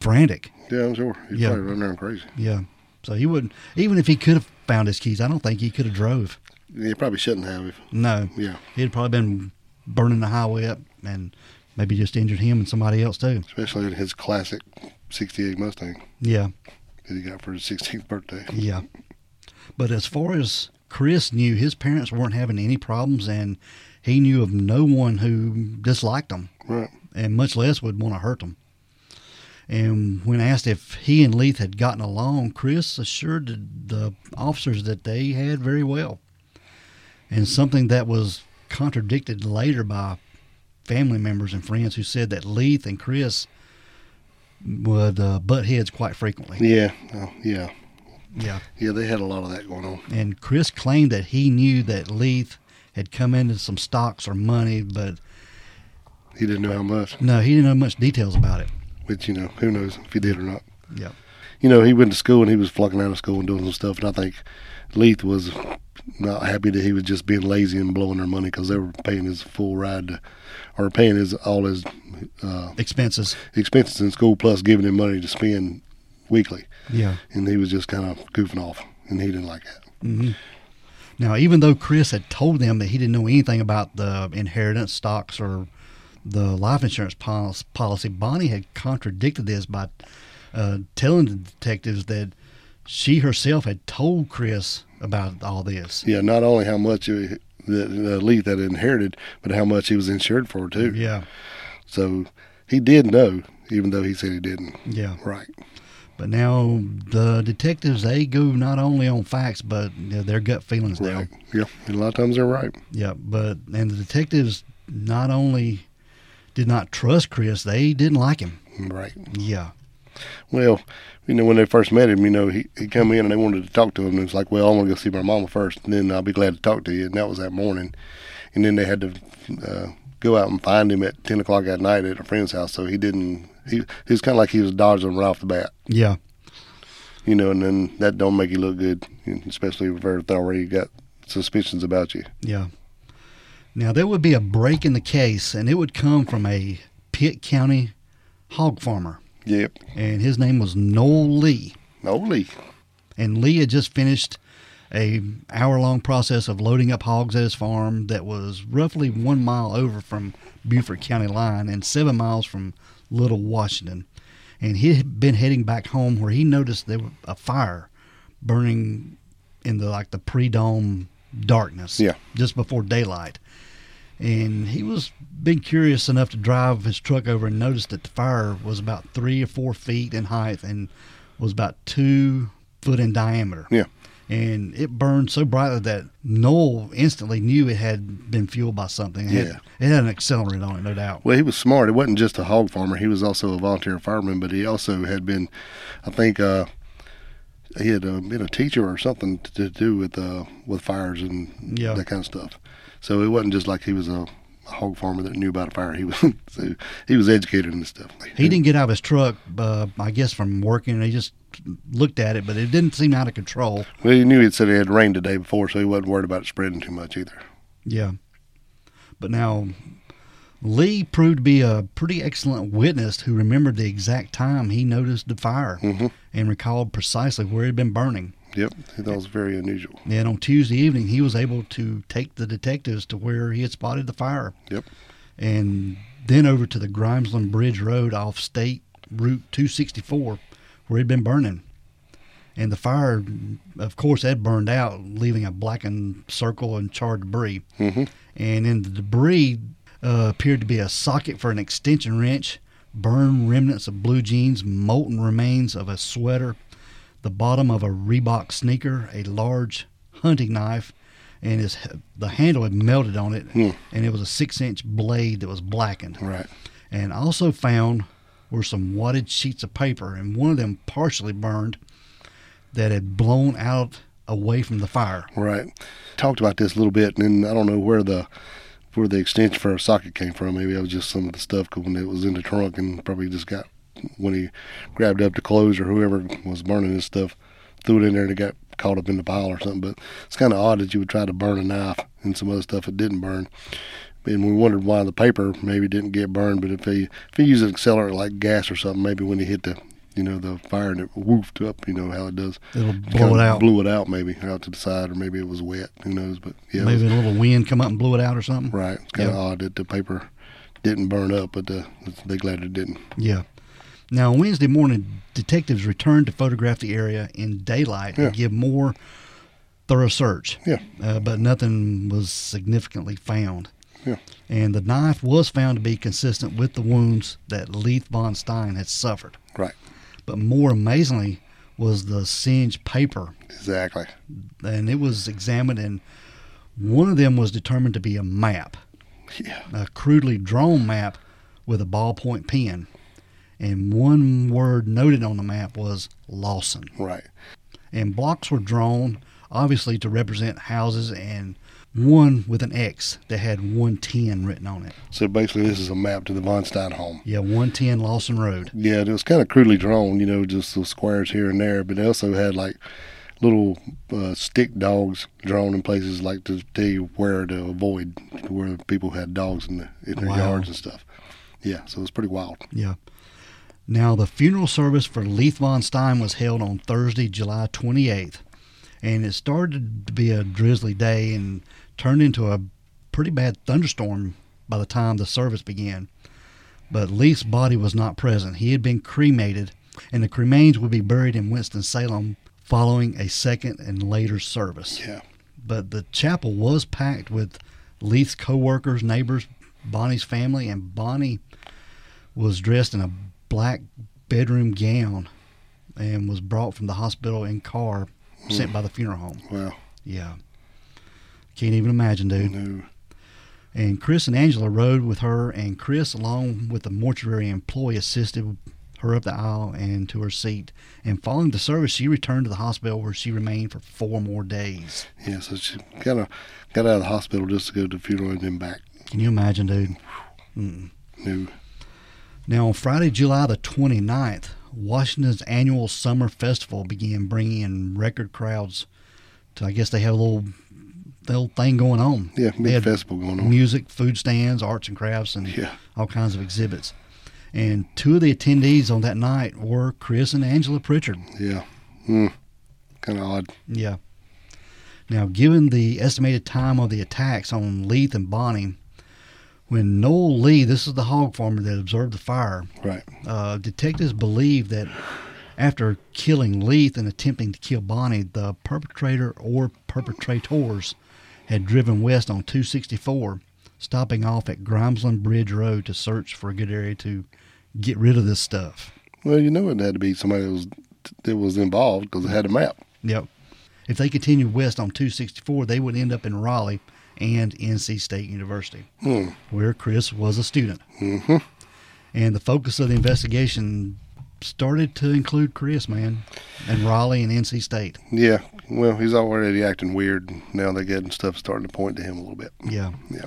frantic. Yeah, I'm sure. He's Yeah. probably running around crazy. Yeah. So he wouldn't, even if he could have found his keys, I don't think he could have drove. He probably shouldn't have. If, No. yeah. He'd probably been burning the highway up and maybe just injured him and somebody else too. Especially in his classic '68 Mustang Yeah. that he got for his 16th birthday. Yeah. But as far as Chris knew, his parents weren't having any problems and he knew of no one who disliked them Right. and much less would want to hurt them. And when asked if he and Leith had gotten along, Chris assured the- the officers that they had very well. And something that was contradicted later by family members and friends who said that Leith and Chris would uh, butt heads quite frequently. Yeah. Oh, yeah. Yeah. Yeah. They had a lot of that going on. And Chris claimed that he knew that Leith had come into some stocks or money, but He didn't know how much. no, he didn't know much details about it. Which you know, who knows if he did or not. Yeah. You know, he went to school and he was flunking out of school and doing some stuff. And I think Leith was not happy that he was just being lazy and blowing their money because they were paying his full ride to, or paying his all his uh, Expenses. expenses in school plus giving him money to spend weekly. Yeah. And he was just kind of goofing off, and he didn't like that. hmm Now, even though Chris had told them that he didn't know anything about the inheritance stocks or the life insurance policy, Bonnie had contradicted this by uh, telling the detectives that she herself had told Chris about all this. Yeah, not only how much uh, that uh, Leith had inherited, but how much he was insured for too. Yeah. So he did know, even though he said he didn't. Yeah. Right. But now the detectives they go not only on facts but you know, their gut feelings now. Yeah. And a lot of times they're right. Yeah, but and the detectives not only did not trust Chris, they didn't like him. Right. Yeah. Well, you know, when they first met him, you know, he, he come in and they wanted to talk to him. And it's like, well, I want to go see my mama first, and then I'll be glad to talk to you. And that was that morning. And then they had to uh, go out and find him at 10 o'clock at night at a friend's house. So he didn't, he, he was kind of like he was dodging right off the bat, Yeah. you know, and then that don't make you look good, especially if they already got suspicions about you. Yeah. Now there would be a break in the case and it would come from a Pitt County hog farmer. Yep. And his name was Noel Lee. Holy. And Lee had just finished a hour long process of loading up hogs at his farm that was roughly one mile over from Beaufort County line and seven miles from Little Washington. And he had been heading back home where he noticed there was a fire burning in the like the pre dawn darkness. Yeah. Just before daylight. And he was being curious enough to drive his truck over and notice that the fire was about three or four feet in height and was about two foot in diameter. Yeah. And it burned so brightly that Noel instantly knew it had been fueled by something. It, Yeah. had, it had an accelerant on it, no doubt. Well, he was smart. It wasn't just a hog farmer. He was also a volunteer fireman, but he also had been, I think, uh, he had uh, been a teacher or something to do with uh, with fires and Yeah. that kind of stuff. So it wasn't just like he was a, a hog farmer that knew about a fire. He was so he was educated in this stuff. He didn't get out of his truck, uh, I guess, from working. He just looked at it, but it didn't seem out of control. Well, he knew he'd said it had rained the day before, so he wasn't worried about it spreading too much either. Yeah. But now, Lee proved to be a pretty excellent witness who remembered the exact time he noticed the fire hmm and recalled precisely where it had been burning. Yep, it was very unusual. And on Tuesday evening, he was able to take the detectives to where he had spotted the fire. Yep. And then over to the Grimesland Bridge Road off State Route 264, where it had been burning. And the fire, of course, had burned out, leaving a blackened circle and charred debris. hmm And in the debris uh, appeared to be a socket for an extension wrench, burned remnants of blue jeans, molten remains of a sweater, the bottom of a Reebok sneaker, a large hunting knife, and his, the handle had melted on it, Hmm. and it was a six-inch blade that was blackened. Right. And also found were some wadded sheets of paper, and one of them partially burned, that had blown out away from the fire. Right. Talked about this a little bit, and then I don't know where the where the extension for a socket came from. Maybe it was just some of the stuff when it was in the trunk, and probably just got when he grabbed up the clothes or whoever was burning his stuff, threw it in there and it got caught up in the pile or something. But it's kind of odd that you would try to burn a knife and some other stuff that didn't burn. And we wondered why the paper maybe didn't get burned. But if he if he used an accelerant like gas or something, maybe when he hit the you know the fire and it woofed up, you know how it does. It'll blow it out. Blew it out, maybe out to the side, or maybe it was wet. Who knows? But yeah, it was- Maybe a little wind come up and blew it out or something. right. It's kind of Yeah. odd that the paper didn't burn up, but uh, they glad it didn't. Yeah. Now, on Wednesday morning, detectives returned to photograph the area in daylight Yeah. and give more thorough search. Yeah. Uh, but nothing was significantly found. Yeah. And the knife was found to be consistent with the wounds that Leith von Stein had suffered. Right. But more amazingly was the singed paper. Exactly. And it was examined, and one of them was determined to be a map. Yeah. a crudely drawn map with a ballpoint pen. And one word noted on the map was Lawson. Right. And blocks were drawn, obviously, to represent houses, and one with an X that had 110 written on it. So basically, this is a map to the Von Stein home. Yeah, 110 Lawson Road. Yeah, it was kind of crudely drawn, you know, just the squares here and there. But they also had like little uh, stick dogs drawn in places like to tell you where to avoid, where people had dogs in, the, in their Wow. yards and stuff. Yeah, so it was pretty wild. Yeah. Now, the funeral service for Leith von Stein was held on Thursday, July 28th. And it started to be a drizzly day and turned into a pretty bad thunderstorm by the time the service began. But Leith's body was not present. He had been cremated, and the cremains would be buried in Winston-Salem following a second and later service Yeah. but the chapel was packed with Leith's co-workers, neighbors, Bonnie's family, and Bonnie was dressed in a black bedroom gown and was brought from the hospital in car sent by the funeral home. Wow. Yeah. Can't even imagine, dude. No. And Chris and Angela rode with her, and Chris, along with the mortuary employee, assisted her up the aisle and to her seat. And following the service, she returned to the hospital where she remained for four more days. Yeah, so she kind of got out of the hospital just to go to the funeral and then back. Can you imagine, dude? Mm. No. Now, on Friday, July the 29th, Washington's annual summer festival began bringing in record crowds. To I guess they have a little, little thing going on. Yeah, They big festival going on. Music, food stands, arts and crafts, and Yeah. all kinds of exhibits. And two of the attendees on that night were Chris and Angela Pritchard. Yeah. Mm. Kind of odd. Yeah. Now, given the estimated time of the attacks on Leith and Bonnie, when Noel Lee, this is the hog farmer that observed the fire, Right. uh, detectives believe that after killing Leith and attempting to kill Bonnie, the perpetrator or perpetrators had driven west on 264, stopping off at Grimesland Bridge Road to search for a good area to get rid of this stuff. Well, you know it had to be somebody that was that was involved because it had a map. Yep. If they continued west on 264, they would end up in Raleigh and NC State University, Hmm. where Chris was a student. hmm And the focus of the investigation started to include Chris, man, and Raleigh and NC State. Yeah. Well, he's already acting weird. Now they're getting stuff starting to point to him a little bit. Yeah. Yeah.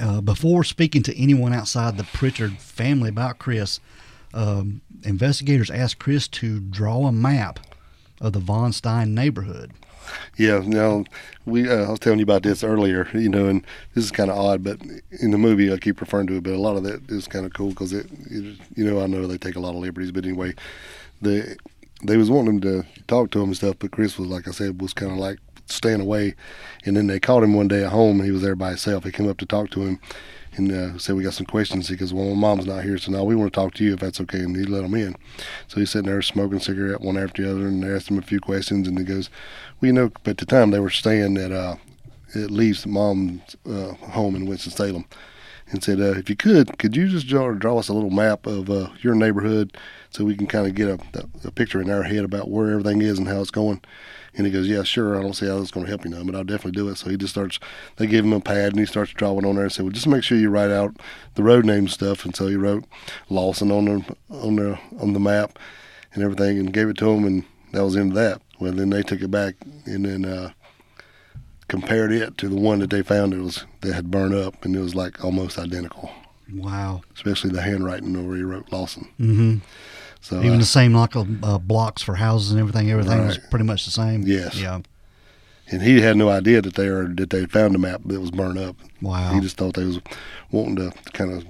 Uh, before speaking to anyone outside the Pritchard family about Chris, um, investigators asked Chris to draw a map of the Von Stein neighborhood. Yeah, now we uh, I was telling you about this earlier, you know, and this is kind of odd, but in the movie I keep referring to it, but a lot of that is kind of cool because it, it, you know, I know they take a lot of liberties, but anyway, the they was wanting him to talk to him and stuff, but Chris was like I said was kind of like staying away, and then they called him one day at home and he was there by himself. He came up to talk to him, and uh, said we got some questions. Because well my mom's not here so now we want to talk to you if that's okay. And he let him in. So he's sitting there smoking a cigarette one after the other and they asked him a few questions and he goes well you know at the time they were staying at uh at Lee's mom's uh, home in Winston-Salem and said uh, if you could could you just draw, draw us a little map of uh, your neighborhood so we can kind of get a, a picture in our head about where everything is and how it's going and he goes, Yeah, sure. I don't see how that's going to help you none, but I'll definitely do it. So he just starts, they give him a pad and he starts drawing on there and said, Well, just make sure you write out the road name stuff. And so he wrote Lawson on the, on the, on the map and everything and gave it to him. And that was into that. Well, then they took it back and then, uh, compared it to the one that they found it was that had burned up and it was like almost identical Wow. especially the handwriting where he wrote lawson Mm-hmm. so Even uh, the same like uh, blocks for houses and everything. Everything was pretty much the same. Yes. Yeah. and he had no idea that they that they found a map that was burned up Wow. He just thought they was wanting to kind of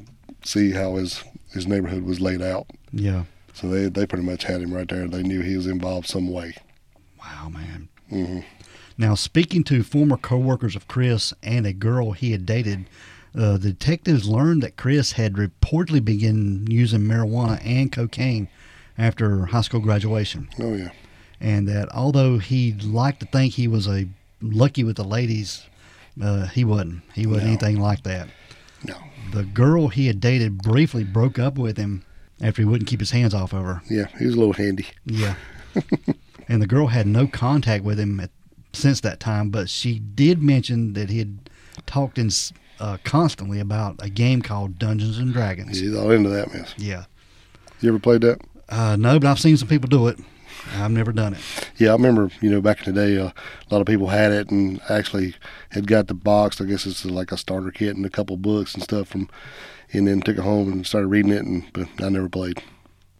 see how his his neighborhood was laid out. yeah. So they they pretty much had him right there. They knew he was involved some way. Wow, man. hmm Now, speaking to former coworkers of Chris and a girl he had dated, uh, the detectives learned that Chris had reportedly begun using marijuana and cocaine after high school graduation, Oh yeah, and that although he liked to think he was a lucky with the ladies, uh, he wasn't. He wasn't No. anything like that. no, The girl he had dated briefly broke up with him after he wouldn't keep his hands off of her. yeah, he was a little handy. Yeah. and the girl had no contact with him at, since that time, but she did mention that he had talked in, uh, constantly about a game called Dungeons and Dragons. He's all into that mess. Yeah. You ever played that? Uh, no, but I've seen some people do it. I've never done it. Yeah, I remember. You know, back in the day, uh, a lot of people had it and actually had got the box. I guess it's like a starter kit and a couple books and stuff from, and then took it home and started reading it. And but I never played.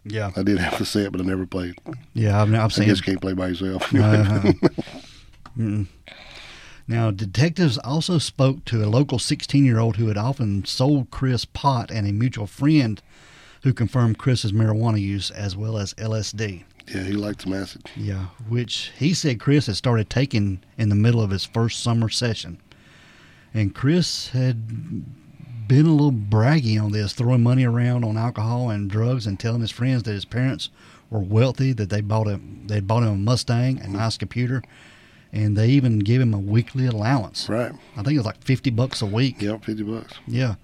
Yeah. I did have to the set, but I never played. Yeah, I've, I've I seen guess it. can't play by yourself. Uh-huh. Mm-mm. Now, detectives also spoke to a local 16 year old who had often sold Chris pot and a mutual friend who confirmed Chris's marijuana use as well as LSD. yeah, he liked some acid. Yeah, which he said Chris had started taking in the middle of his first summer session. And Chris had been a little braggy on this, throwing money around on alcohol and drugs and telling his friends that his parents were wealthy, that they bought him they bought him a Mustang, a nice mm-hmm. computer, and they even gave him a weekly allowance. Right. I think it was like fifty bucks a week. Yep, fifty bucks. Yeah.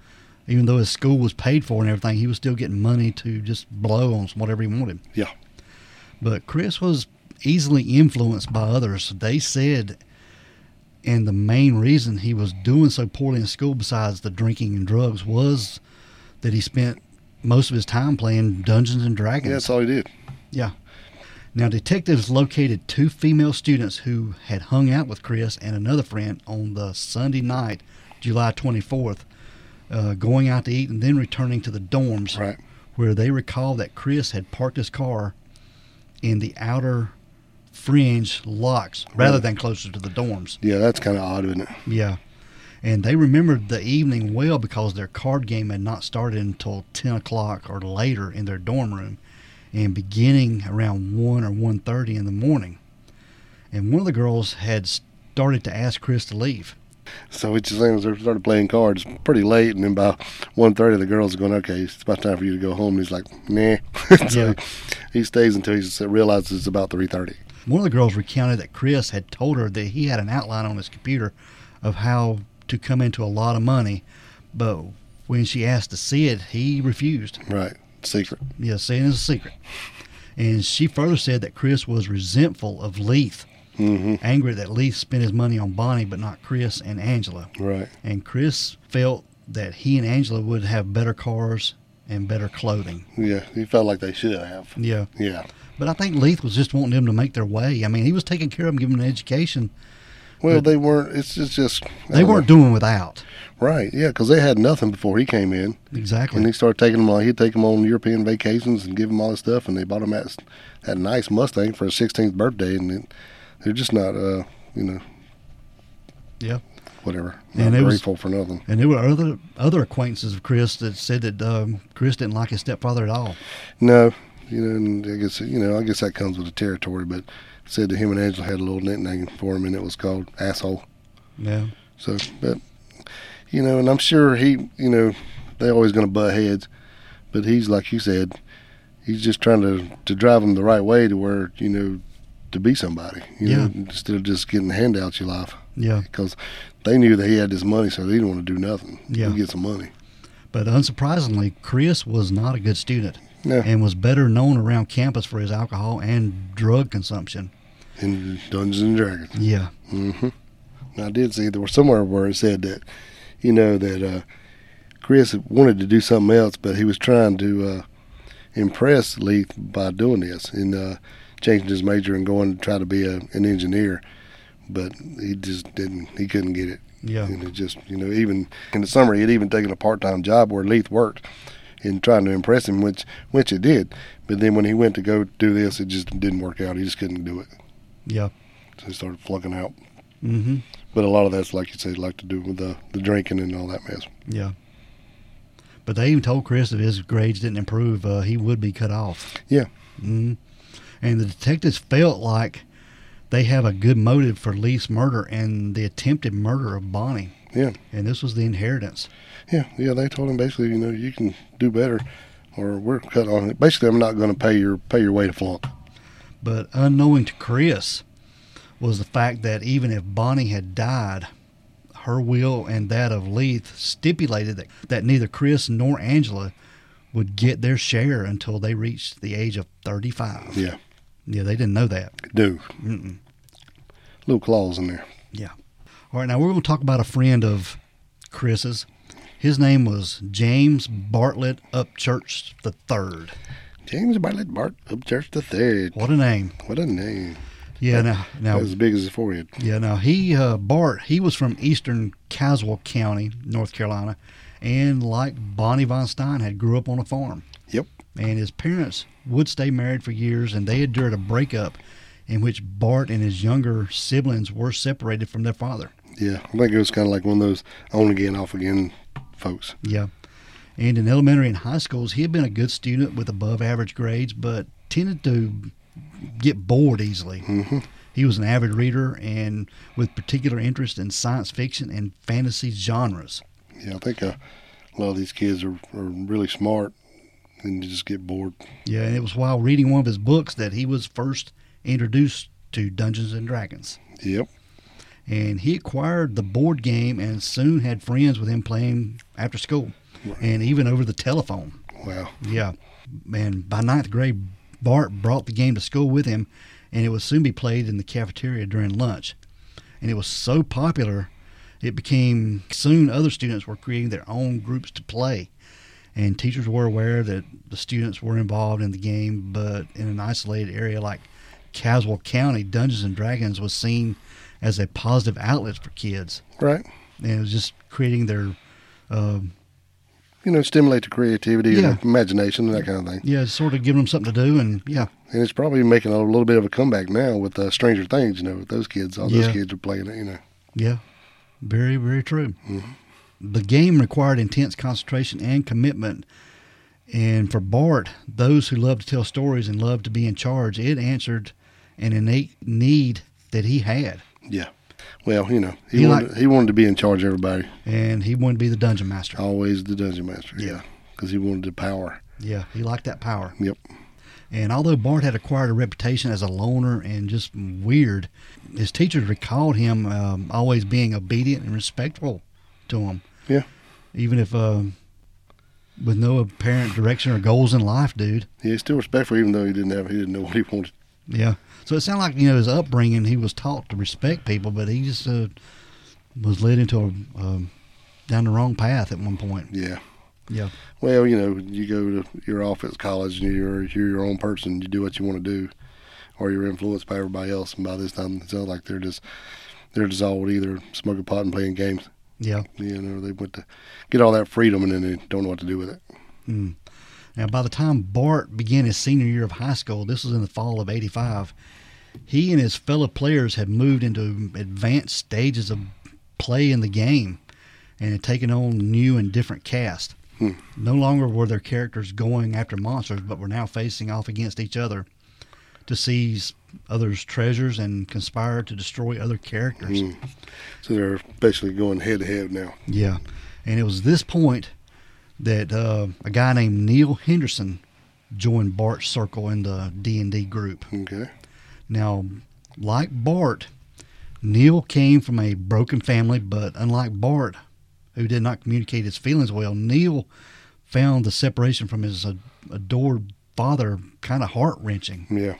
Even though his school was paid for and everything, he was still getting money to just blow on whatever he wanted. Yeah. But Chris was easily influenced by others. They said, and the main reason he was doing so poorly in school, besides the drinking and drugs, was that he spent most of his time playing Dungeons and Dragons. Yeah, that's all he did. Now, detectives located two female students who had hung out with Chris and another friend on the Sunday night, July 24th, uh, going out to eat and then returning to the dorms Right. where they recall that Chris had parked his car in the outer fringe locks rather Right. than closer to the dorms. Yeah, that's kind of odd, isn't it? Yeah. And they remembered the evening well because their card game had not started until 10 o'clock or later in their dorm room and beginning around 1 or 1.30 in the morning. And one of the girls had started to ask Chris to leave. So what you're saying is they started playing cards pretty late, and then by 1.30 the girls are going, okay, it's about time for you to go home. And he's like, nah. so Yeah. he stays until he realizes it's about 3.30. One of the girls recounted that Chris had told her that he had an outline on his computer of how to come into a lot of money, but when she asked to see it, he refused. Right. Secret. Yeah, saying it's a secret. And she further said that Chris was resentful of Leith, hmm angry that Leith spent his money on Bonnie but not Chris and Angela. Right. And Chris felt that he and Angela would have better cars and better clothing. Yeah, he felt like they should have. Yeah. Yeah. But I think Leith was just wanting them to make their way. I mean, he was taking care of them, giving them an education Well, they weren't. It's just just They weren't know. doing without. right. Yeah, because they had nothing before he came in, Exactly. and he started taking them. on He'd take them on European vacations and give them all this stuff, and they bought him that that nice Mustang for his 16th birthday, and it, they're just not, uh, you know, Yeah. whatever. And Not was- grateful for nothing. And there were other other acquaintances of Chris that said that um, Chris didn't like his stepfather at all. No, you know, and I guess you know, I guess that comes with the territory. But said that him and Angela had a little nickname for him, and it was called asshole. Yeah. So, but you know, and I'm sure he, you know, they're always going to butt heads, but he's like you said, he's just trying to to drive them the right way to where you know to be somebody. You Yeah. know, instead of just getting handouts your life Yeah. because they knew that he had this money, so they didn't want to do nothing. Yeah. he get some money. But unsurprisingly, Chris was not a good student Yeah, and was better known around campus for his alcohol and drug consumption. in Dungeons and Dragons. Yeah. hmm I did see there was somewhere where it said that, you know, that uh, Chris wanted to do something else, but he was trying to uh, impress Leith by doing this and uh, changing his major and going to try to be a, an engineer. But he just didn't. He couldn't get it. Yeah. And it just, you know, even in the summer, he had even taken a part-time job where Leith worked, in trying to impress him, which which it did. But then when he went to go do this, it just didn't work out. He just couldn't do it. Yeah. So he started flunking out. Mm-hmm. But a lot of that's like you said, like to do with the the drinking and all that mess. Yeah. But they even told Chris if his grades didn't improve, uh, he would be cut off. Yeah. hmm And the detectives felt like they have a good motive for Leith's murder and the attempted murder of Bonnie. Yeah. And this was the inheritance. Yeah, yeah. They told him basically, you know, you can do better, or we're cut on it. Basically, I'm not going to pay your pay your way to flunk. But unknowing to Chris was the fact that even if Bonnie had died, her will and that of Leith stipulated that, that neither Chris nor Angela would get their share until they reached the age of 35. Yeah, Yeah, they didn't know that. do Mm-mm. little claws in there. Yeah. All right, now we're going to talk about a friend of Chris's. His name was James Bartlett Upchurch the Third. James Bartlett Bart Upchurch the third. What a name! What a name! Yeah, now, now was as big as his forehead. Yeah, now he uh, Bart he was from eastern Caswell County, North Carolina, and like Bonnie von Stein had grew up on a farm. Yep. And his parents would stay married for years, and they endured a breakup in which Bart and his younger siblings were separated from their father. Yeah, I think it was kind of like one of those on again, off again folks. Yeah. And in elementary and high schools, he had been a good student with above average grades, but tended to get bored easily. hmm He was an avid reader and with particular interest in science fiction and fantasy genres. Yeah, I think uh, a lot of these kids are, are really smart and just get bored. Yeah, and it was while reading one of his books that he was first introduced to Dungeons and Dragons. Yep. And he acquired the board game and soon had friends with him playing after school and even over the telephone. Wow. Yeah. And by ninth grade, Bart brought the game to school with him, and it would soon be played in the cafeteria during lunch. And it was so popular, it became soon other students were creating their own groups to play. And teachers were aware that the students were involved in the game, but in an isolated area like Caswell County, Dungeons and Dragons was seen as a positive outlet for kids. Right. And it was just creating their, um, You know, stimulate the creativity Yeah. and imagination and that kind of thing. yeah, sort of giving them something to do. And yeah, And it's probably making a little bit of a comeback now with uh, Stranger Things. You know, with those kids, all Yeah. those kids are playing it. You know. Yeah, very, very true. Mhm. The game required intense concentration and commitment. And for Bart, those who love to tell stories and love to be in charge, it answered an innate need that he had. Yeah. Well, you know, he, He wanted he wanted to be in charge of everybody. And he wanted to be the dungeon master. Always the dungeon master. Yeah. Yeah. Because he wanted the power. Yeah, he liked that power. Yep. And although Bart had acquired a reputation as a loner and just weird, his teachers recalled him um, always being obedient and respectful to him. Yeah. Even if um, with no apparent direction or goals in life, dude. Yeah, he's still respectful, even though he didn't have he didn't know what he wanted. Yeah. So it sounded like you know his upbringing. He was taught to respect people, but he just uh, was led into a um, down the wrong path at one point. Yeah. Yeah. Well, you know, you go to you're off at college and you're you're your own person. You do what you want to do, or you're influenced by everybody else. And by this time, it sounds like they're just they're just all either smoking pot and playing games. Yeah. You know, they went to get all that freedom and then they don't know what to do with it. Mm. Now, by the time Bart began his senior year of high school, this was in the fall of 85, he and his fellow players had moved into advanced stages of play in the game and had taken on new and different cast. Hmm. No longer were their characters going after monsters, but were now facing off against each other to seize others' treasures and conspire to destroy other characters. Mm. So they're basically going head to head now. Yeah, and it was this point that uh, a guy named Neil Henderson joined Bart's circle in the D and D group. Okay. Now, like Bart, Neil came from a broken family, but unlike Bart, who did not communicate his feelings well, Neil found the separation from his ad- adored father kind of heart wrenching. Yeah.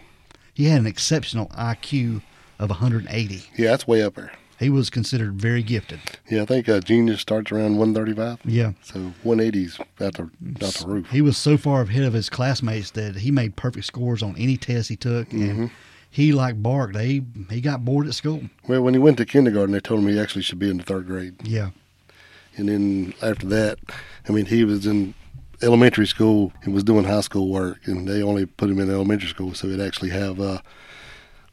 He had an exceptional IQ of 180. Yeah, that's way up there. He was considered very gifted. Yeah, I think uh, genius starts around 135. Yeah. So 180's out the the roof. He was so far ahead of his classmates that he made perfect scores on any test he took, and he, like Bart, they he got bored at school. Well, when he went to kindergarten, they told him he actually should be in the third grade. Yeah, And then after that, I mean, he was in elementary school and was doing high school work, and they only put him in elementary school so he'd actually have uh,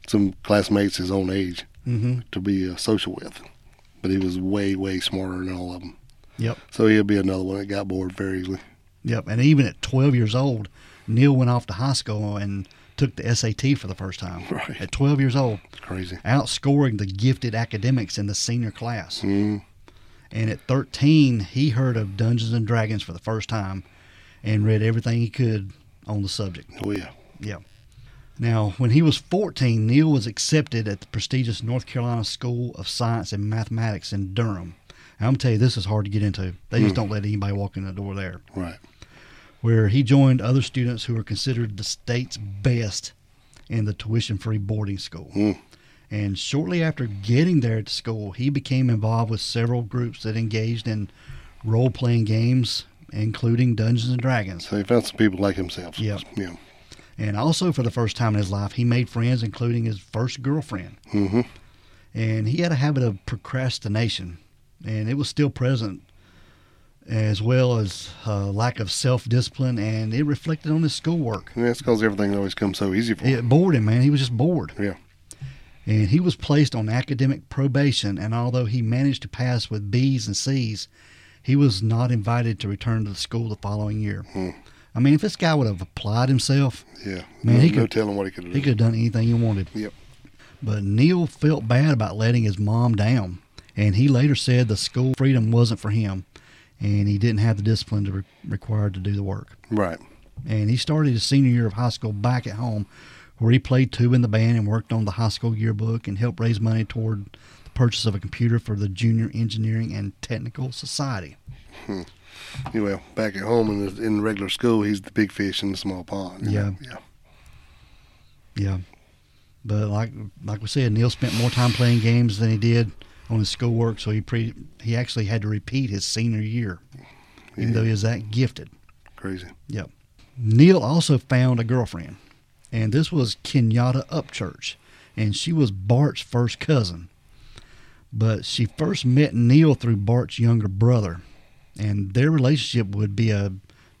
some classmates his own age hmm to be uh, social with. But he was way, way smarter than all of them. Yep. So he'll be another one that got bored very easily. yep. And even at 12 years old, Neil went off to high school and took the SAT for the first time. Right. At 12 years old, It's crazy. outscoring the gifted academics in the senior class. Mm, And at 13, he heard of Dungeons and Dragons for the first time and read everything he could on the subject. oh, yeah. yeah. Now, when he was 14, Neil was accepted at the prestigious North Carolina School of Science and Mathematics in Durham. And I'm going to tell you, this is hard to get into. They just Hmm. don't let anybody walk in the door there. Right. Where he joined other students who were considered the state's best in the tuition free boarding school. Mm. And shortly after getting there at the school, he became involved with several groups that engaged in role playing games, including Dungeons and Dragons. So he found some people like himself. Yep. Yeah. And also, for the first time in his life, he made friends, including his first girlfriend. Mm-hmm. And he had a habit of procrastination, and it was still present, as well as a lack of self discipline, and it reflected on his schoolwork. And that's because everything always comes so easy for him. It bored him, man. He was just bored. Yeah. And he was placed on academic probation, and although he managed to pass with B's and C's, he was not invited to return to the school the following year. Hmm. I mean, if this guy would have applied himself, Yeah. Man, no, he could no telling what he could have he could have done anything he wanted. Yep. But Neil felt bad about letting his mom down, and he later said the school freedom wasn't for him, and he didn't have the discipline to re- required to do the work. Right. And he started his senior year of high school back at home, where he played tuba in the band and worked on the high school yearbook and helped raise money toward the purchase of a computer for the Junior Engineering and Technical Society. Yeah, Well, back at home in the, in regular school, he's the big fish in the small pond. Yeah, know? Yeah. Yeah. But like like we said, Neil spent more time playing games than he did on his schoolwork, so he pre he actually had to repeat his senior year, even Yeah. though he was that gifted. Crazy. Yep. Neil also found a girlfriend, and this was Kenyatta Upchurch, and she was Bart's first cousin. But she first met Neil through Bart's younger brother, and their relationship would be a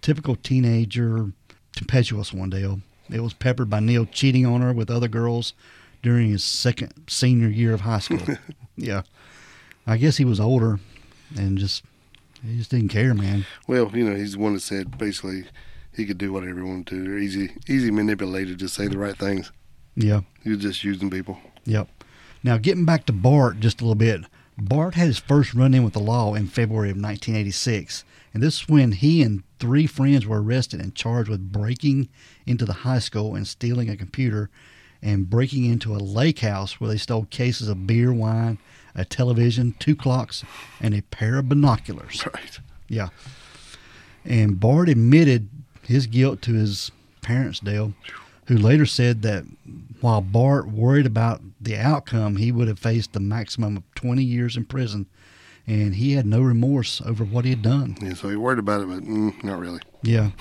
typical teenager, tempestuous one, Dale. It was peppered by Neil cheating on her with other girls during his second senior year of high school. yeah. I guess he was older and just he just didn't care, man. Well, you know, he's the one that said basically he could do whatever he wanted to. They're easy, easy manipulated to say the right things. Yeah. He was just using people. Yep. Now, getting back to Bart just a little bit, Bart had his first run in with the law in February of 1986. And this is when he and three friends were arrested and charged with breaking into the high school and stealing a computer and breaking into a lake house where they stole cases of beer, wine, a television, two clocks, and a pair of binoculars. Right. Yeah. And Bart admitted his guilt to his parents, Dale, who later said that while Bart worried about the outcome, he would have faced the maximum of 20 years in prison, and he had no remorse over what he had done. Yeah, so he worried about it, but mm, not really. Yeah.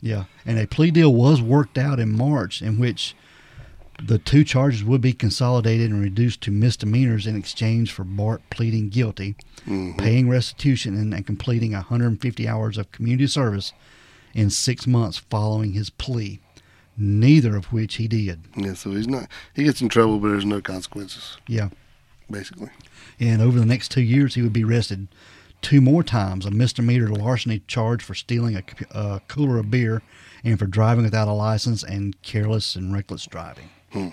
Yeah. And a plea deal was worked out in March in which The two charges would be consolidated and reduced to misdemeanors in exchange for Bart pleading guilty, Mhm. paying restitution, and, and completing 150 hours of community service in six months following his plea, neither of which he did. Yeah, so he's not. He gets in trouble, but there's no consequences, Yeah. basically. And over the next two years, he would be arrested two more times a misdemeanor larceny charge for stealing a cooler of beer and for driving without a license and careless and reckless driving. Hmm.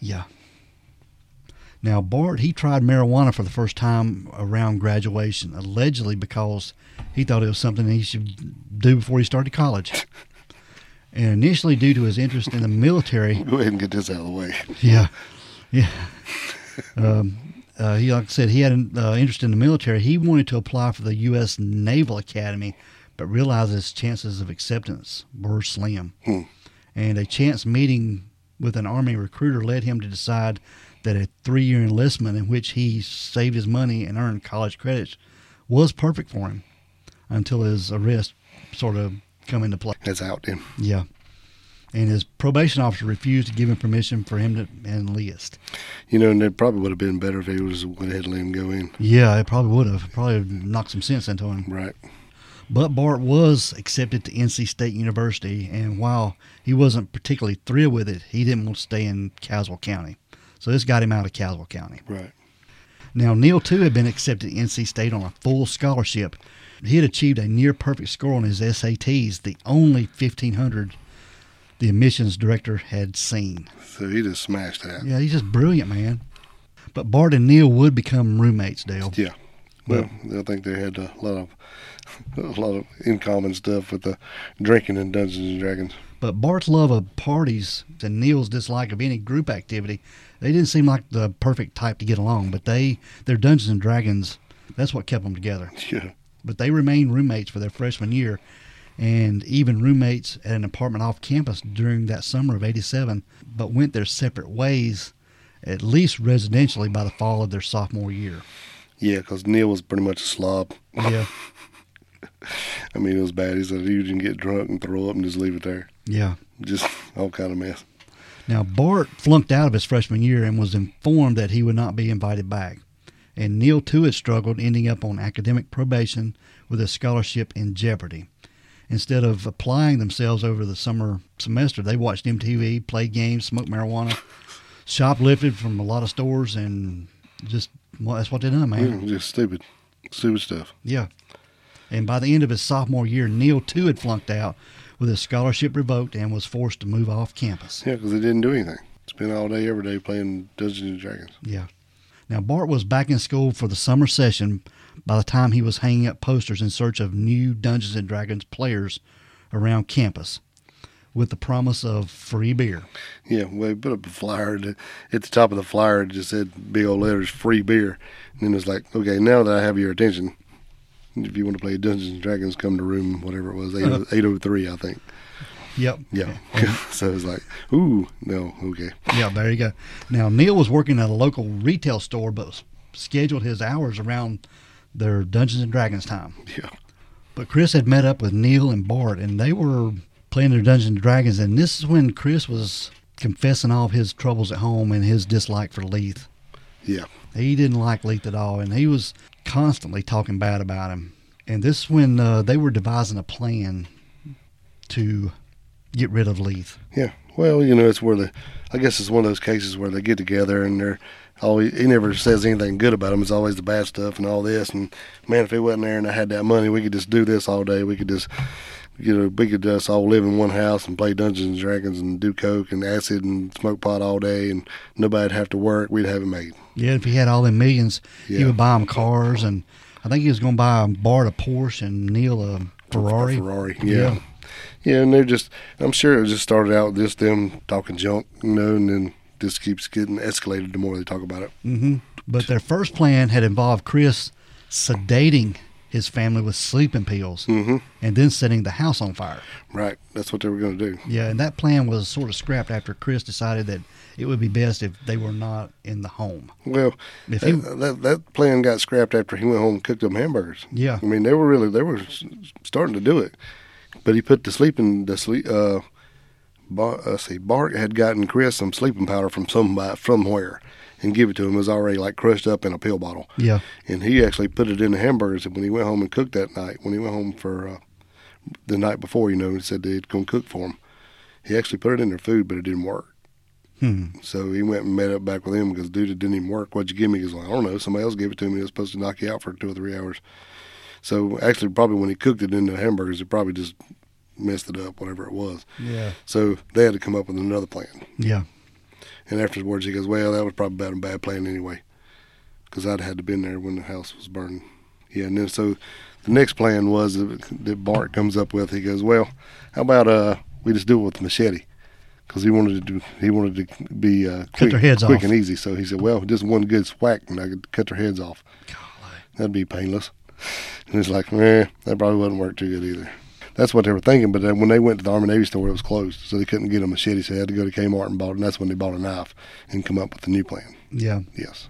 Yeah. Now, Bart, he tried marijuana for the first time around graduation, allegedly because he thought it was something he should do before he started college. And initially, due to his interest in the military, Go ahead and get this out of the way. yeah, yeah. um, uh, he, like I said, he had an uh, interest in the military. He wanted to apply for the U.S. Naval Academy, but realized his chances of acceptance were slim. Hmm. And a chance meeting with an Army recruiter led him to decide that a three-year enlistment in which he saved his money and earned college credits was perfect for him until his arrest sort of come into play. That's out then. Yeah. And his probation officer refused to give him permission for him to enlist. You know, and it probably would have been better if he was went ahead and let him go in. Yeah, it probably would have. Probably knocked some sense into him. Right. But Bart was accepted to NC State University, and while he wasn't particularly thrilled with it, he didn't want to stay in Caswell County. So this got him out of Caswell County. Right. Now, Neil, too, had been accepted to NC State on a full scholarship. He had achieved a near perfect score on his SATs, the only 1500 the admissions director had seen. So he just smashed that. Yeah, he's just brilliant, man. But Bart and Neil would become roommates, Dale. Yeah. Well, I think they had a lot of a lot of in common stuff with the drinking in Dungeons and Dragons. But Bart's love of parties and Neil's dislike of any group activity, they didn't seem like the perfect type to get along. But they, their Dungeons and Dragons, that's what kept them together. Yeah. But they remained roommates for their freshman year, and even roommates at an apartment off campus during that summer of '87. But went their separate ways, at least residentially, by the fall of their sophomore year. Yeah, because Neil was pretty much a slob. Yeah, I mean, it was bad. He said he would get drunk and throw up and just leave it there. yeah. Just all kind of mess. Now, Bart flunked out of his freshman year and was informed that he would not be invited back. And Neil, too, had struggled, ending up on academic probation with his scholarship in jeopardy. Instead of applying themselves over the summer semester, they watched MTV, played games, smoked marijuana, shoplifted from a lot of stores, and just, well, that's what they done, man. Yeah, just stupid. Stupid stuff. Yeah. And by the end of his sophomore year, Neil, too, had flunked out with his scholarship revoked and was forced to move off campus. Yeah, because they didn't do anything. Spent all day, every day playing Dungeons and Dragons. Yeah. Now, Bart was back in school for the summer session by the time he was hanging up posters in search of new Dungeons and Dragons players around campus with the promise of free beer. Yeah, well, he put up a flyer. That, at the top of the flyer, it just said big old letters, free beer. And then it was like, okay, now that I have your attention, if you want to play Dungeons and Dragons, come to room, whatever it was, 80- uh-huh. 803, I think. Yep. Yeah. so it was like, ooh, no, okay. Yeah, there you go. Now, Neil was working at a local retail store, but scheduled his hours around their Dungeons and Dragons time. Yeah. But Chris had met up with Neil and Bart, and they were playing their Dungeons and Dragons. And this is when Chris was confessing all of his troubles at home and his dislike for Leith. Yeah. He didn't like Leith at all, and he was constantly talking bad about him. And this is when uh, they were devising a plan to get rid of Leith. Yeah. Well, you know, it's where the, I guess it's one of those cases where they get together and they're always, he never says anything good about him. It's always the bad stuff and all this. And man, if he wasn't there and I had that money, we could just do this all day. We could just, you know, we could just all live in one house and play Dungeons and Dragons and do coke and acid and smoke pot all day and nobody'd have to work. We'd have it made. Yeah, if he had all them millions, he would buy them cars, and I think he was going to buy Bart a Porsche and Neil a Ferrari. A Ferrari. Yeah. yeah. And they're just, I'm sure it just started out just them talking junk, you know, and then this keeps getting escalated the more they talk about it. hmm But their first plan had involved Chris sedating his family with sleeping pills hmm and then setting the house on fire. Right. That's what they were going to do. Yeah, and that plan was sort of scrapped after Chris decided that it would be best if they were not in the home. Well, If he, that, that, that plan got scrapped after he went home and cooked them hamburgers. yeah, I mean, they were really, they were starting to do it. But he put the sleeping, the sleep, uh, Bar, uh, see, Bart had gotten Chris some sleeping powder from somebody somewhere and give it to him. It was already like crushed up in a pill bottle, Yeah. and he actually put it in the hamburgers. And when he went home and cooked that night, when he went home for uh, the night before, you know, he said they'd gonna cook for him. He actually put it in their food, but it didn't work. Hmm. So he went and met up back with him because dude, it didn't even work. What'd you give me? He was like, I don't know. Somebody else gave it to me. It was supposed to knock you out for two or three hours. So actually, probably when he cooked it in the hamburgers, it probably just messed it up, whatever it was. Yeah. So they had to come up with another plan. Yeah. And afterwards, he goes, "Well, that was probably about a bad plan anyway, because I'd had to been there when the house was burning." Yeah, and then so the next plan was that Bart comes up with. He goes, "Well, how about uh we just do it with the machete?" Because he wanted to do, he wanted to be uh, quick, quick off. and easy. So he said, "Well, just one good whack, and I could cut their heads off. That'd be painless." And he's like, "Eh, that probably wouldn't work too good either." That's what they were thinking, but then when they went to the Army Navy store, it was closed, so they couldn't get a machete. So they had to go to Kmart and bought, it, and that's when they bought a knife and come up with the new plan. Yeah. Yes.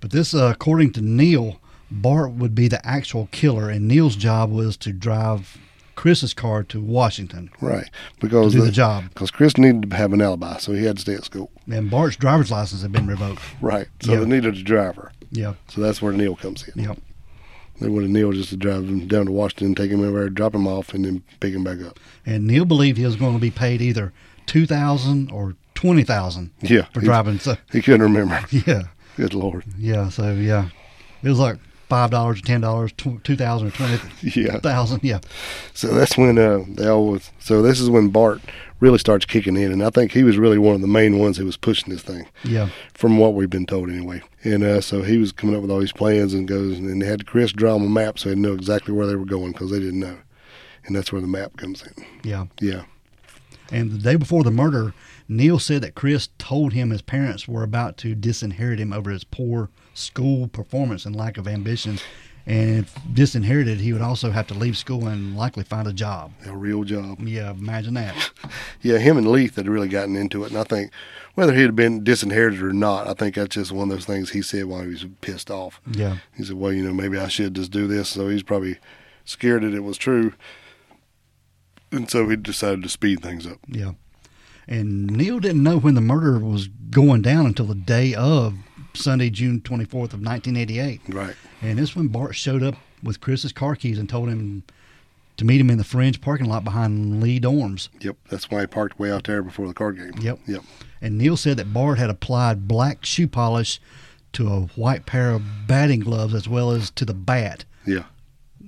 But this, uh, according to Neil, Bart would be the actual killer, and Neil's job was to drive Chris's car to Washington Right, to because do the the, job. because Chris needed to have an alibi, so he had to stay at school. And Bart's driver's license had been revoked. Right, so Yeah. they needed a driver. Yeah. So that's where Neil comes in. Yeah. They wanted Neil just to drive him down to Washington, take him over, drop him off, and then pick him back up. And Neil believed he was going to be paid either two thousand or twenty thousand Yeah, for driving. So he couldn't remember. yeah, Good lord. yeah. So yeah, it was like five dollars or ten dollars, two thousand or twenty Yeah. thousand. Yeah. So that's when uh, they always. So this is when Bart really starts kicking in, and I think he was really one of the main ones who was pushing this thing. Yeah. from what we've been told anyway. And uh, so he was coming up with all these plans and goes and they had Chris draw him a map so he'd know exactly where they were going because they didn't know. And that's where the map comes in. Yeah. Yeah, And the day before the murder, Neil said that Chris told him his parents were about to disinherit him over his poor school performance and lack of ambition. And if disinherited, he would also have to leave school and likely find a job. a real job. Yeah, imagine that. Yeah, him and Leith had really gotten into it. And I think whether he'd have been disinherited or not, I think that's just one of those things he said while he was pissed off. Yeah. He said, well, you know, maybe I should just do this. So he's probably scared that it was true. And so he decided to speed things up. Yeah. And Neil didn't know when the murder was going down until the day of Sunday, June 24th of 1988. Right. And this when Bart showed up with Chris's car keys and told him to meet him in the fringe parking lot behind Lee Dorms. Yep. That's why he parked way out there before the card game. Yep. Yep. And Neil said that Bart had applied black shoe polish to a white pair of batting gloves as well as to the bat Yeah.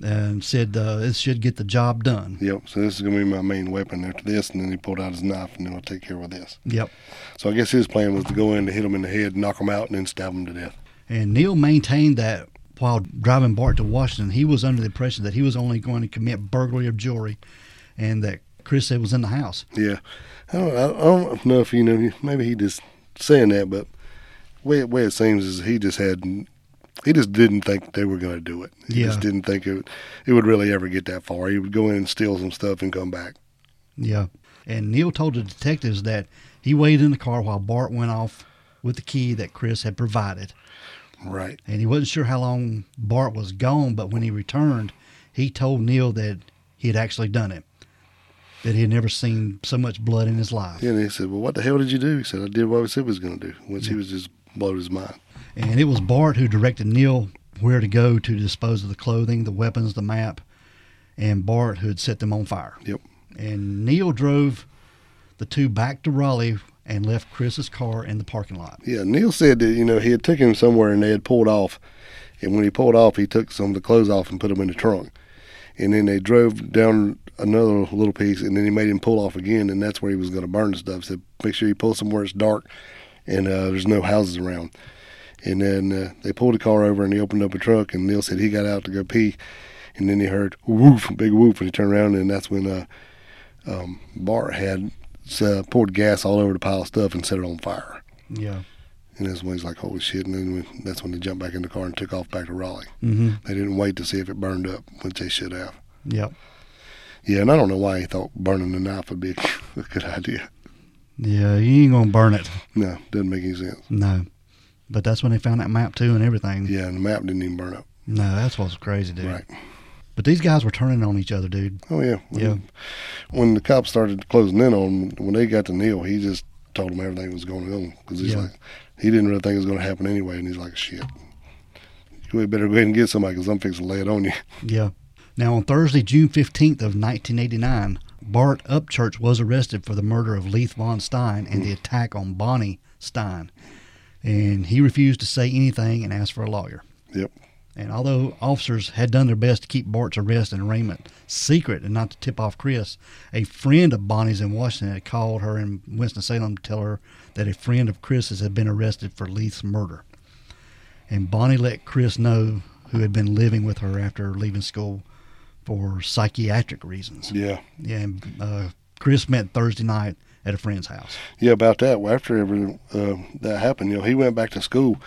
And said uh, this should get the job done. Yep. So this is gonna be my main weapon after this, and then he pulled out his knife, and then I'll take care of this. Yep. So I guess his plan was to go in to hit him in the head, knock him out, and then stab him to death. And Neil maintained that while driving Bart to Washington, he was under the impression that he was only going to commit burglary of jewelry and that Chris said was in the house. Yeah. I don't, I don't know if you know. Maybe he just saying that, but way way it seems is he just had. He just didn't think they were going to do it. He Yeah. just didn't think it, it would really ever get that far. He would go in and steal some stuff and come back. Yeah. And Neil told the detectives that he waited in the car while Bart went off with the key that Chris had provided. Right. And he wasn't sure how long Bart was gone, but when he returned, he told Neil that he had actually done it. That he had never seen so much blood in his life. Yeah, And he said, "Well, what the hell did you do?" He said, "I did what I said I was going to do," which he was just blowed his mind. And it was Bart who directed Neil where to go to dispose of the clothing, the weapons, the map, and Bart who had set them on fire. Yep. And Neil drove the two back to Raleigh and left Chris's car in the parking lot. Yeah, Neil said that you know he had taken him somewhere and they had pulled off, and when he pulled off, he took some of the clothes off and put them in the trunk, and then they drove down another little piece, and then he made him pull off again, and that's where he was going to burn the stuff. So make sure you pull somewhere it's dark, and uh, there's no houses around. And then uh, they pulled the car over and he opened up a truck and Neil said he got out to go pee, and then he heard woof, big woof, and he turned around, and that's when uh, um, Bart had uh, poured gas all over the pile of stuff and set it on fire. Yeah. And that's when he's like, holy shit. And then that's when they jumped back in the car and took off back to Raleigh. Mm-hmm. They didn't wait to see if it burned up, which they should have. Yep. Yeah, and I don't know why he thought burning the knife would be a good idea. Yeah, you ain't gonna burn it. No, doesn't make any sense. No. But that's when they found that map too and everything. Yeah, and the map didn't even burn up. No, that's what's crazy, dude. Right. But these guys were turning on each other, dude. Oh yeah, when, Yeah. When the cops started closing in on, him, when they got to Neil, he just told them everything was going on because he's Yeah. like, he didn't really think it was going to happen anyway, and he's like, shit, you better go ahead and get somebody because I'm fixing to lay it on you. Yeah. Now, on Thursday, June 15th of 1989, Bart Upchurch was arrested for the murder of Leith Von Stein and the hmm. attack on Bonnie Stein. And he refused to say anything and asked for a lawyer. Yep. And although officers had done their best to keep Bart's arrest and arraignment secret and not to tip off Chris, a friend of Bonnie's in Washington had called her in Winston-Salem to tell her that a friend of Chris's had been arrested for Leith's murder. And Bonnie let Chris know who had been living with her after leaving school for psychiatric reasons. Yeah. Yeah, and uh, Chris met Thursday night at a friend's house. Yeah, about that. Well, after everything uh, that happened, you know, he went back to school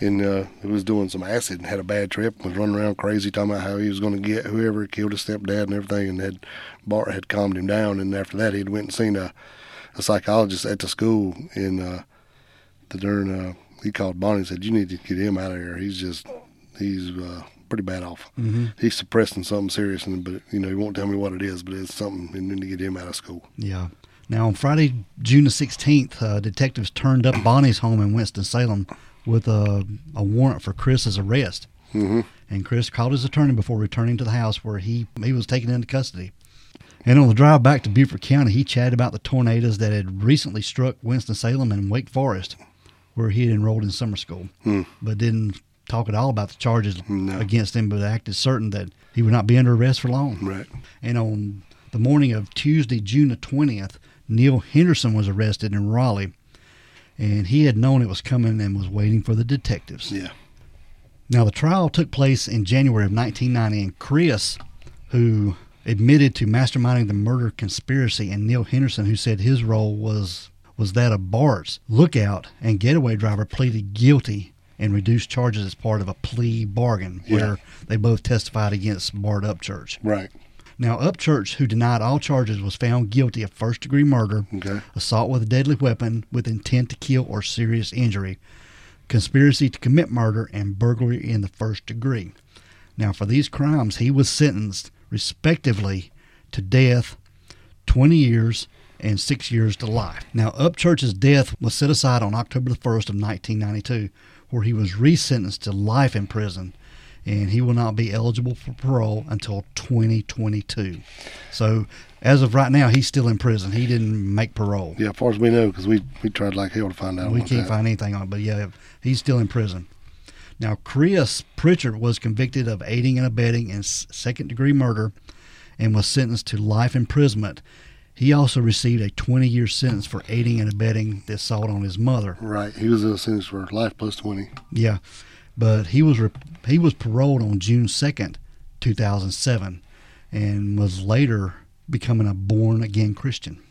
and uh, he was doing some acid and had a bad trip. Was running around crazy, talking about how he was going to get whoever killed his stepdad and everything. And had Bart had calmed him down. And after that, he'd went and seen a, a psychologist at the school. And uh, the during uh, he called Bonnie and said, "You need to get him out of here. He's just he's uh, pretty bad off. Mm-hmm. He's suppressing something serious, and but you know he won't tell me what it is, but it's something. And need to get him out of school. Yeah. Now, on Friday, June the 16th, uh, detectives turned up Bonnie's home in Winston-Salem with a, a warrant for Chris's arrest. hmm And Chris called his attorney before returning to the house where he, he was taken into custody. And on the drive back to Beaufort County, he chatted about the tornadoes that had recently struck Winston-Salem and Wake Forest, where he had enrolled in summer school, Hmm. but didn't talk at all about the charges No. against him, but acted certain that he would not be under arrest for long. Right. And on the morning of Tuesday, June the 20th, Neil Henderson was arrested in Raleigh. And he had known it was coming and was waiting for the detectives. Yeah. Now, the trial took place in January of 1990, and Chris, who admitted to masterminding the murder conspiracy, and Neil Henderson, who said his role was was that of Bart's lookout and getaway driver, pleaded guilty and reduced charges as part of a plea bargain, Yeah. where they both testified against Bart Upchurch. Right. Now, Upchurch, who denied all charges, was found guilty of first degree murder, Okay. assault with a deadly weapon with intent to kill or serious injury, conspiracy to commit murder, and burglary in the first degree. Now, for these crimes, he was sentenced, respectively, to death, 20 years, and six years to life. Now, Upchurch's death was set aside on October the 1st of 1992, where he was resentenced to life in prison, and he will not be eligible for parole until 2022. So, as of right now, he's still in prison. He didn't make parole. Yeah, as far as we know, because we we tried like hell to find out. We can't that. find anything on it, but yeah, he's still in prison. Now, Chris Pritchard was convicted of aiding and abetting in second degree murder and was sentenced to life imprisonment. He also received a 20 year sentence for aiding and abetting the assault on his mother. Right. He was sentenced for life plus twenty. Yeah, but he was re- he was paroled on June 2nd, 2007, and was later becoming a born again Christian.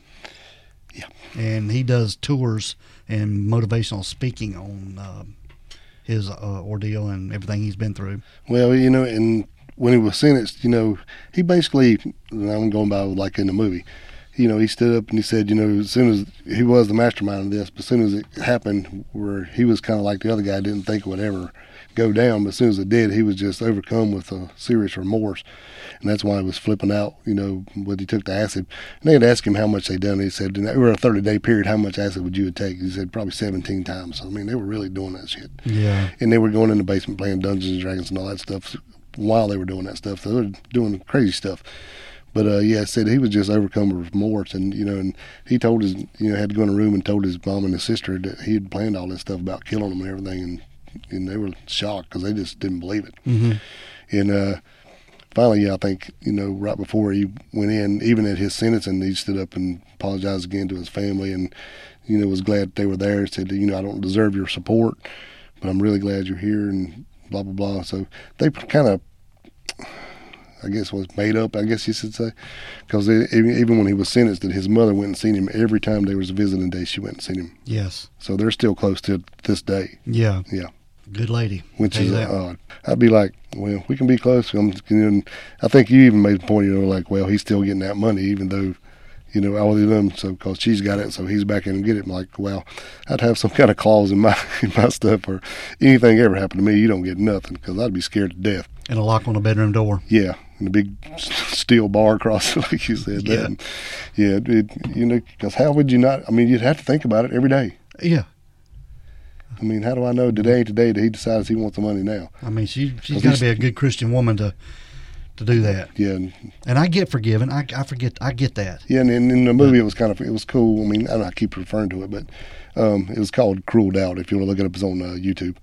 Yeah. and he does tours and motivational speaking on uh, his uh, ordeal and everything he's been through. Well, you know, and when he was sentenced, you know, he basically, I'm going by like in the movie, you know, he stood up and he said, you know, as soon as he was the mastermind of this, but as soon as it happened, where he was kind of like the other guy, didn't think it would ever go down, but as soon as it did, he was just overcome with a serious remorse. And that's why he was flipping out, you know, when he took the acid. And they had asked him how much they'd done. He said, in over a 30 day period, how much acid would you have take? He said, probably 17 times. So, I mean, they were really doing that shit Yeah, and they were going in the basement playing Dungeons and Dragons and all that stuff while they were doing that stuff. So they were doing crazy stuff. But uh, yeah, I said he was just overcome with remorse, and you know, and he told his, you know, had to go in a room and told his mom and his sister that he had planned all this stuff about killing them and everything, and and they were shocked because they just didn't believe it. hmm And uh, finally, yeah, I think you know, right before he went in, even at his sentencing, he stood up and apologized again to his family, and you know, was glad they were there. And said, you know, I don't deserve your support, but I'm really glad you're here, and blah blah blah. So they kind of, I guess, was made up. I guess you should say, because even even when he was sentenced, that his mother went and seen him every time there was a visiting day. She went and seen him. yes, So they're still close to this day, yeah, Yeah. Good lady. which Tell is odd. Uh, I'd be like, well, we can be close. I'm, you know, I think you even made the point, you know, like, well, he's still getting that money, even though, you know, all of them. So because she's got it, so he's back in and get it. I'm like, well, I'd have some kind of clause in my in my stuff, or anything ever happened to me, you don't get nothing because I'd be scared to death. And a lock on the bedroom door. Yeah, and a big steel bar across it, like you said. Yeah. That, yeah, it, it- you know, because how would you not? I mean, you'd have to think about it every day. Yeah. I mean, how do I know today today that he decides he wants the money now? I mean, she she's got to be a good Christian woman to to do that. Yeah, and, I get forgiven. I, I forget. I get that. yeah, and in, in the movie it was kind of it was cool. I mean, I don't I keep referring to it, but um, it was called Cruel Doubt. If you want to look it up, it's on uh, YouTube.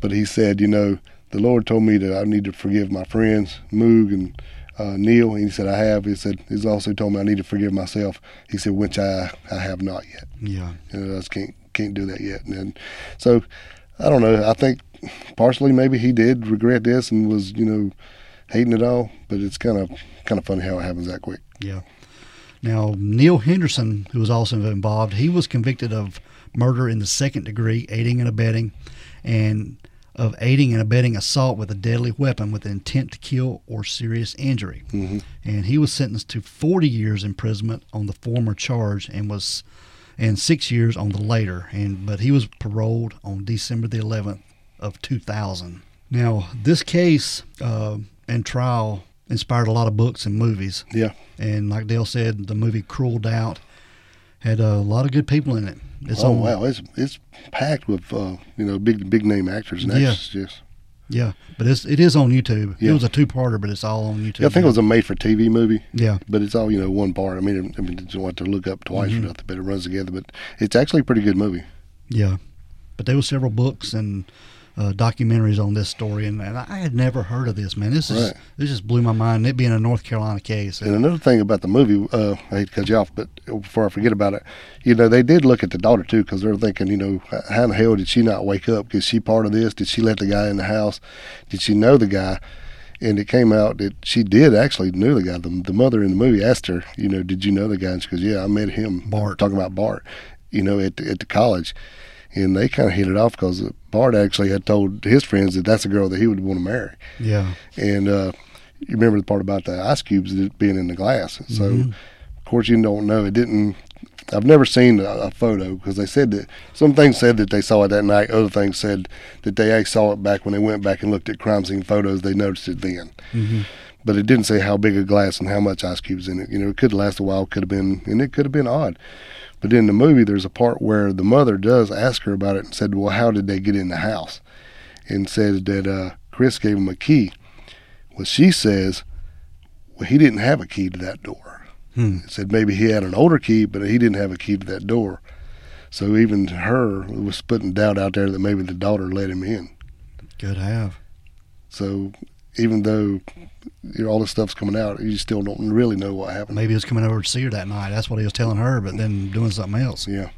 But he said, you know, the Lord told me that I need to forgive my friends, Moog and uh, Neil. And he said, I have. He said, He's also told me I need to forgive myself. He said, which I I have not yet. Yeah. You know, I just can't can't do that yet. And then, so I don't know. I think partially maybe he did regret this and was you know hating it all. But it's kind of kind of funny how it happens that quick. Yeah. Now Neil Henderson, who was also involved, he was convicted of murder in the second degree, aiding and abetting, and of aiding and abetting assault with a deadly weapon with intent to kill or serious injury. Mhm. And he was sentenced to 40 years imprisonment on the former charge and was and 6 years on the later and but he was paroled on December the 11th of 2000. Now, this case uh, and trial inspired a lot of books and movies. Yeah. And like Dale said, the movie Cruel Doubt had a lot of good people in it. It's oh on, wow, it's it's packed with uh, you know big big name actors and Yeah. actresses. Yes. Yeah, but it's it is on YouTube. Yeah. It was a two parter, but it's all on YouTube. Yeah, I think it was a made-for-TV movie, Yeah, but it's all you know one part. I mean, I mean, you don't have to look up twice Mhm. or nothing, but it runs together. But it's actually a pretty good movie. yeah. But there were several books and uh, documentaries on this story, and, and I had never heard of this. Man, this is Right. this just blew my mind. It being a North Carolina case. And another thing about the movie, uh, I hate to cut you off, but before I forget about it, you know, they did look at the daughter too, because they're thinking, you know, how in the hell did she not wake up? Is she part of this? Did she let the guy in the house? Did she know the guy? And it came out that she did actually knew the guy. The, the mother in the movie asked her, you know, did you know the guy? And she goes, yeah, I met him. Bart. Talking about Bart, you know, at at the college. And they kind of hit it off because Bart actually had told his friends that that's a girl that he would want to marry. yeah, And uh, you remember the part about the ice cubes being in the glass. So, Mhm. of course, you don't know. It didn't. I've never seen a, a photo because they said that some things said that they saw it that night. Other things said that they saw it back when they went back and looked at crime scene photos. They noticed it then, hmm but it didn't say how big a glass and how much ice cubes in it. You know, it could last a while. Could have been, and it could have been odd. But in the movie, there's a part where the mother does ask her about it and said, "Well, how did they get in the house?" And said that uh, Chris gave him a key. Well, she says, "Well, he didn't have a key to that door." Hmm. Said maybe he had an older key, but he didn't have a key to that door. So even her was putting doubt out there that maybe the daughter let him in. good have. So even though you know, all this stuff's coming out, you still don't really know what happened. Maybe he was coming over to see her that night. That's what he was telling her, but then doing something else. Yeah.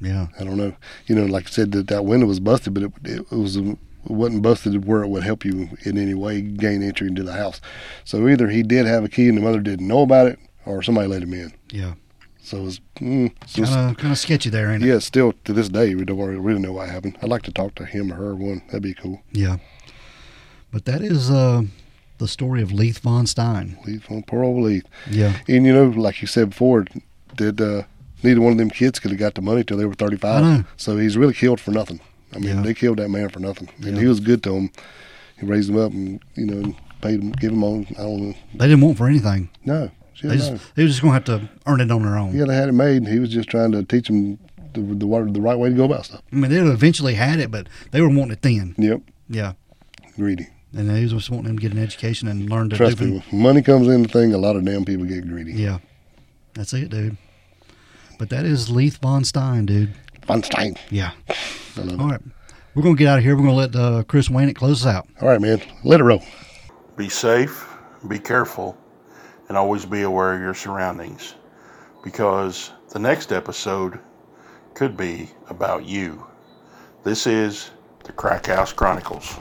Yeah, I don't know. You know, like I said, that that window was busted, but it, it was it wasn't busted where it would help you in any way gain entry into the house. So either he did have a key and the mother didn't know about it, or somebody let him in. yeah. So it was, mm, Kind of kind of sketchy there, ain't it? yeah. Still to this day, we don't really know what happened. I'd like to talk to him or her one. That'd be cool. Yeah. But that is uh, the story of Leith Von Stein. Leave on poor old Leith. Yeah. And you know, like you said before, did uh, neither one of them kids could have got the money till they were thirty-five. So he's really killed for nothing. I mean, Yeah. they killed that man for nothing, and Yeah. he was good to him. He raised him up, and you know, paid him, give him on. I don't know. They didn't want for anything. No, They no. just they were just gonna have to earn it on their own. yeah, they had it made. He was just trying to teach them the the, the right way to go about stuff. I mean, they eventually had it, but they were wanting it then. Yep, Yeah. greedy. And they was just wanting them to get an education and learn to Trust do. me, money comes in the thing, a lot of damn people get greedy. Yeah. That's it, dude. But that is Leith Von Stein, dude. Feinstein. Yeah. I love it. All right. We're gonna get out of here. We're gonna let uh, Chris Wayne it close us out. All right, man. Let it roll. Be safe, be careful, and always be aware of your surroundings because the next episode could be about you. This is the Crack House Chronicles.